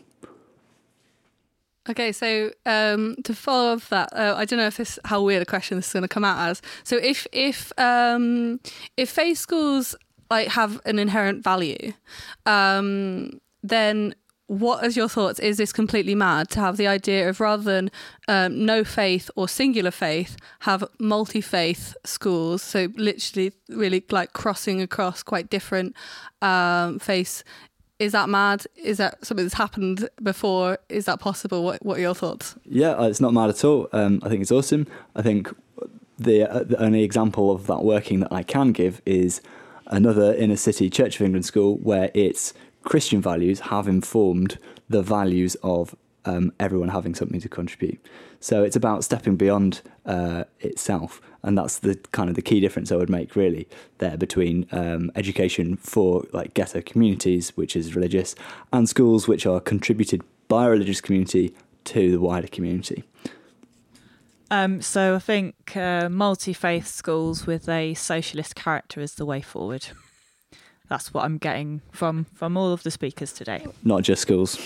Okay, so um, to follow up that, uh, I don't know if this how weird a question this is going to come out as. So if if um, if faith schools like have an inherent value, um, then what is your thoughts? Is this completely mad to have the idea of rather than um, no faith or singular faith, have multi faith schools? So literally, really like crossing across quite different um, faiths. Is that mad? Is that something that's happened before? Is that possible? What What are your thoughts? Yeah, uh, it's not mad at all. Um, I think it's awesome. I think the, uh, the only example of that working that I can give is another inner city Church of England school where it's Christian values have informed the values of um, everyone having something to contribute. So it's about stepping beyond uh, itself, and that's the kind of the key difference I would make really there between um, education for like ghetto communities, which is religious, and schools which are contributed by a religious community to the wider community. Um, so I think uh, multi faith schools with a socialist character is the way forward. That's what I'm getting from from all of the speakers today. Not just schools.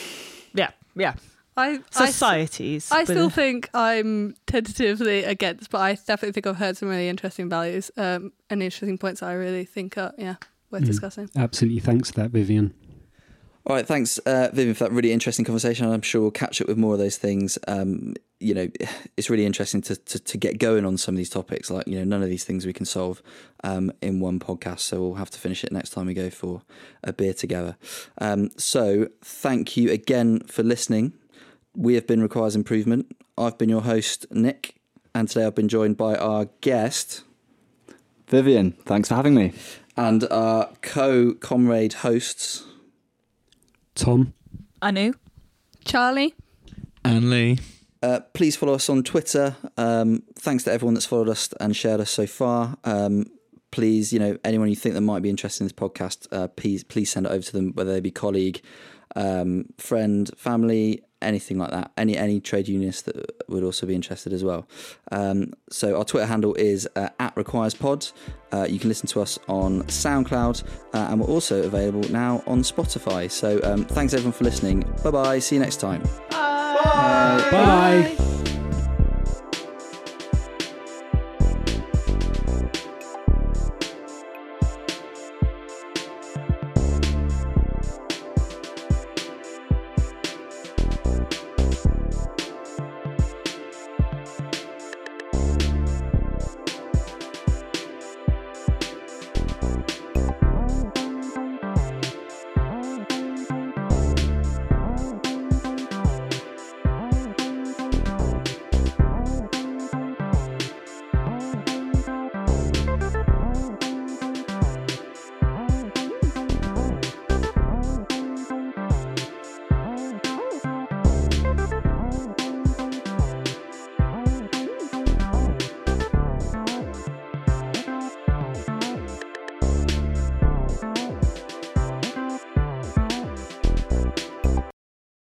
Yeah, yeah. I Societies. I, I still think I'm tentatively against, but I definitely think I've heard some really interesting values um, and interesting points that I really think are yeah worth Mm. discussing. Absolutely. Thanks for that, Vivian. All right, thanks, uh, Vivian, for that really interesting conversation. I'm sure we'll catch up with more of those things. Um, you know, it's really interesting to, to, to get going on some of these topics. Like, you know, none of these things we can solve um, in one podcast, so we'll have to finish it next time we go for a beer together. Um, so, thank you again for listening. We have been Requires Improvement. I've been your host, Nick, and today I've been joined by our guest Vivian, thanks for having me. and our co comrade hosts. Tom. Anu. Charlie, And Lee. Uh, please follow us on Twitter. Um, thanks to everyone that's followed us and shared us so far. Um, please, you know, anyone you think that might be interested in this podcast, uh, please, please send it over to them, whether they be colleague, um, friend, family, anything like that. Any any trade unionists that would also be interested as well. Um, so our Twitter handle is uh, at Requires Pod. Uh, you can listen to us on SoundCloud, uh, and we're also available now on Spotify. So um, thanks everyone for listening. Bye bye. See you next time. Bye bye.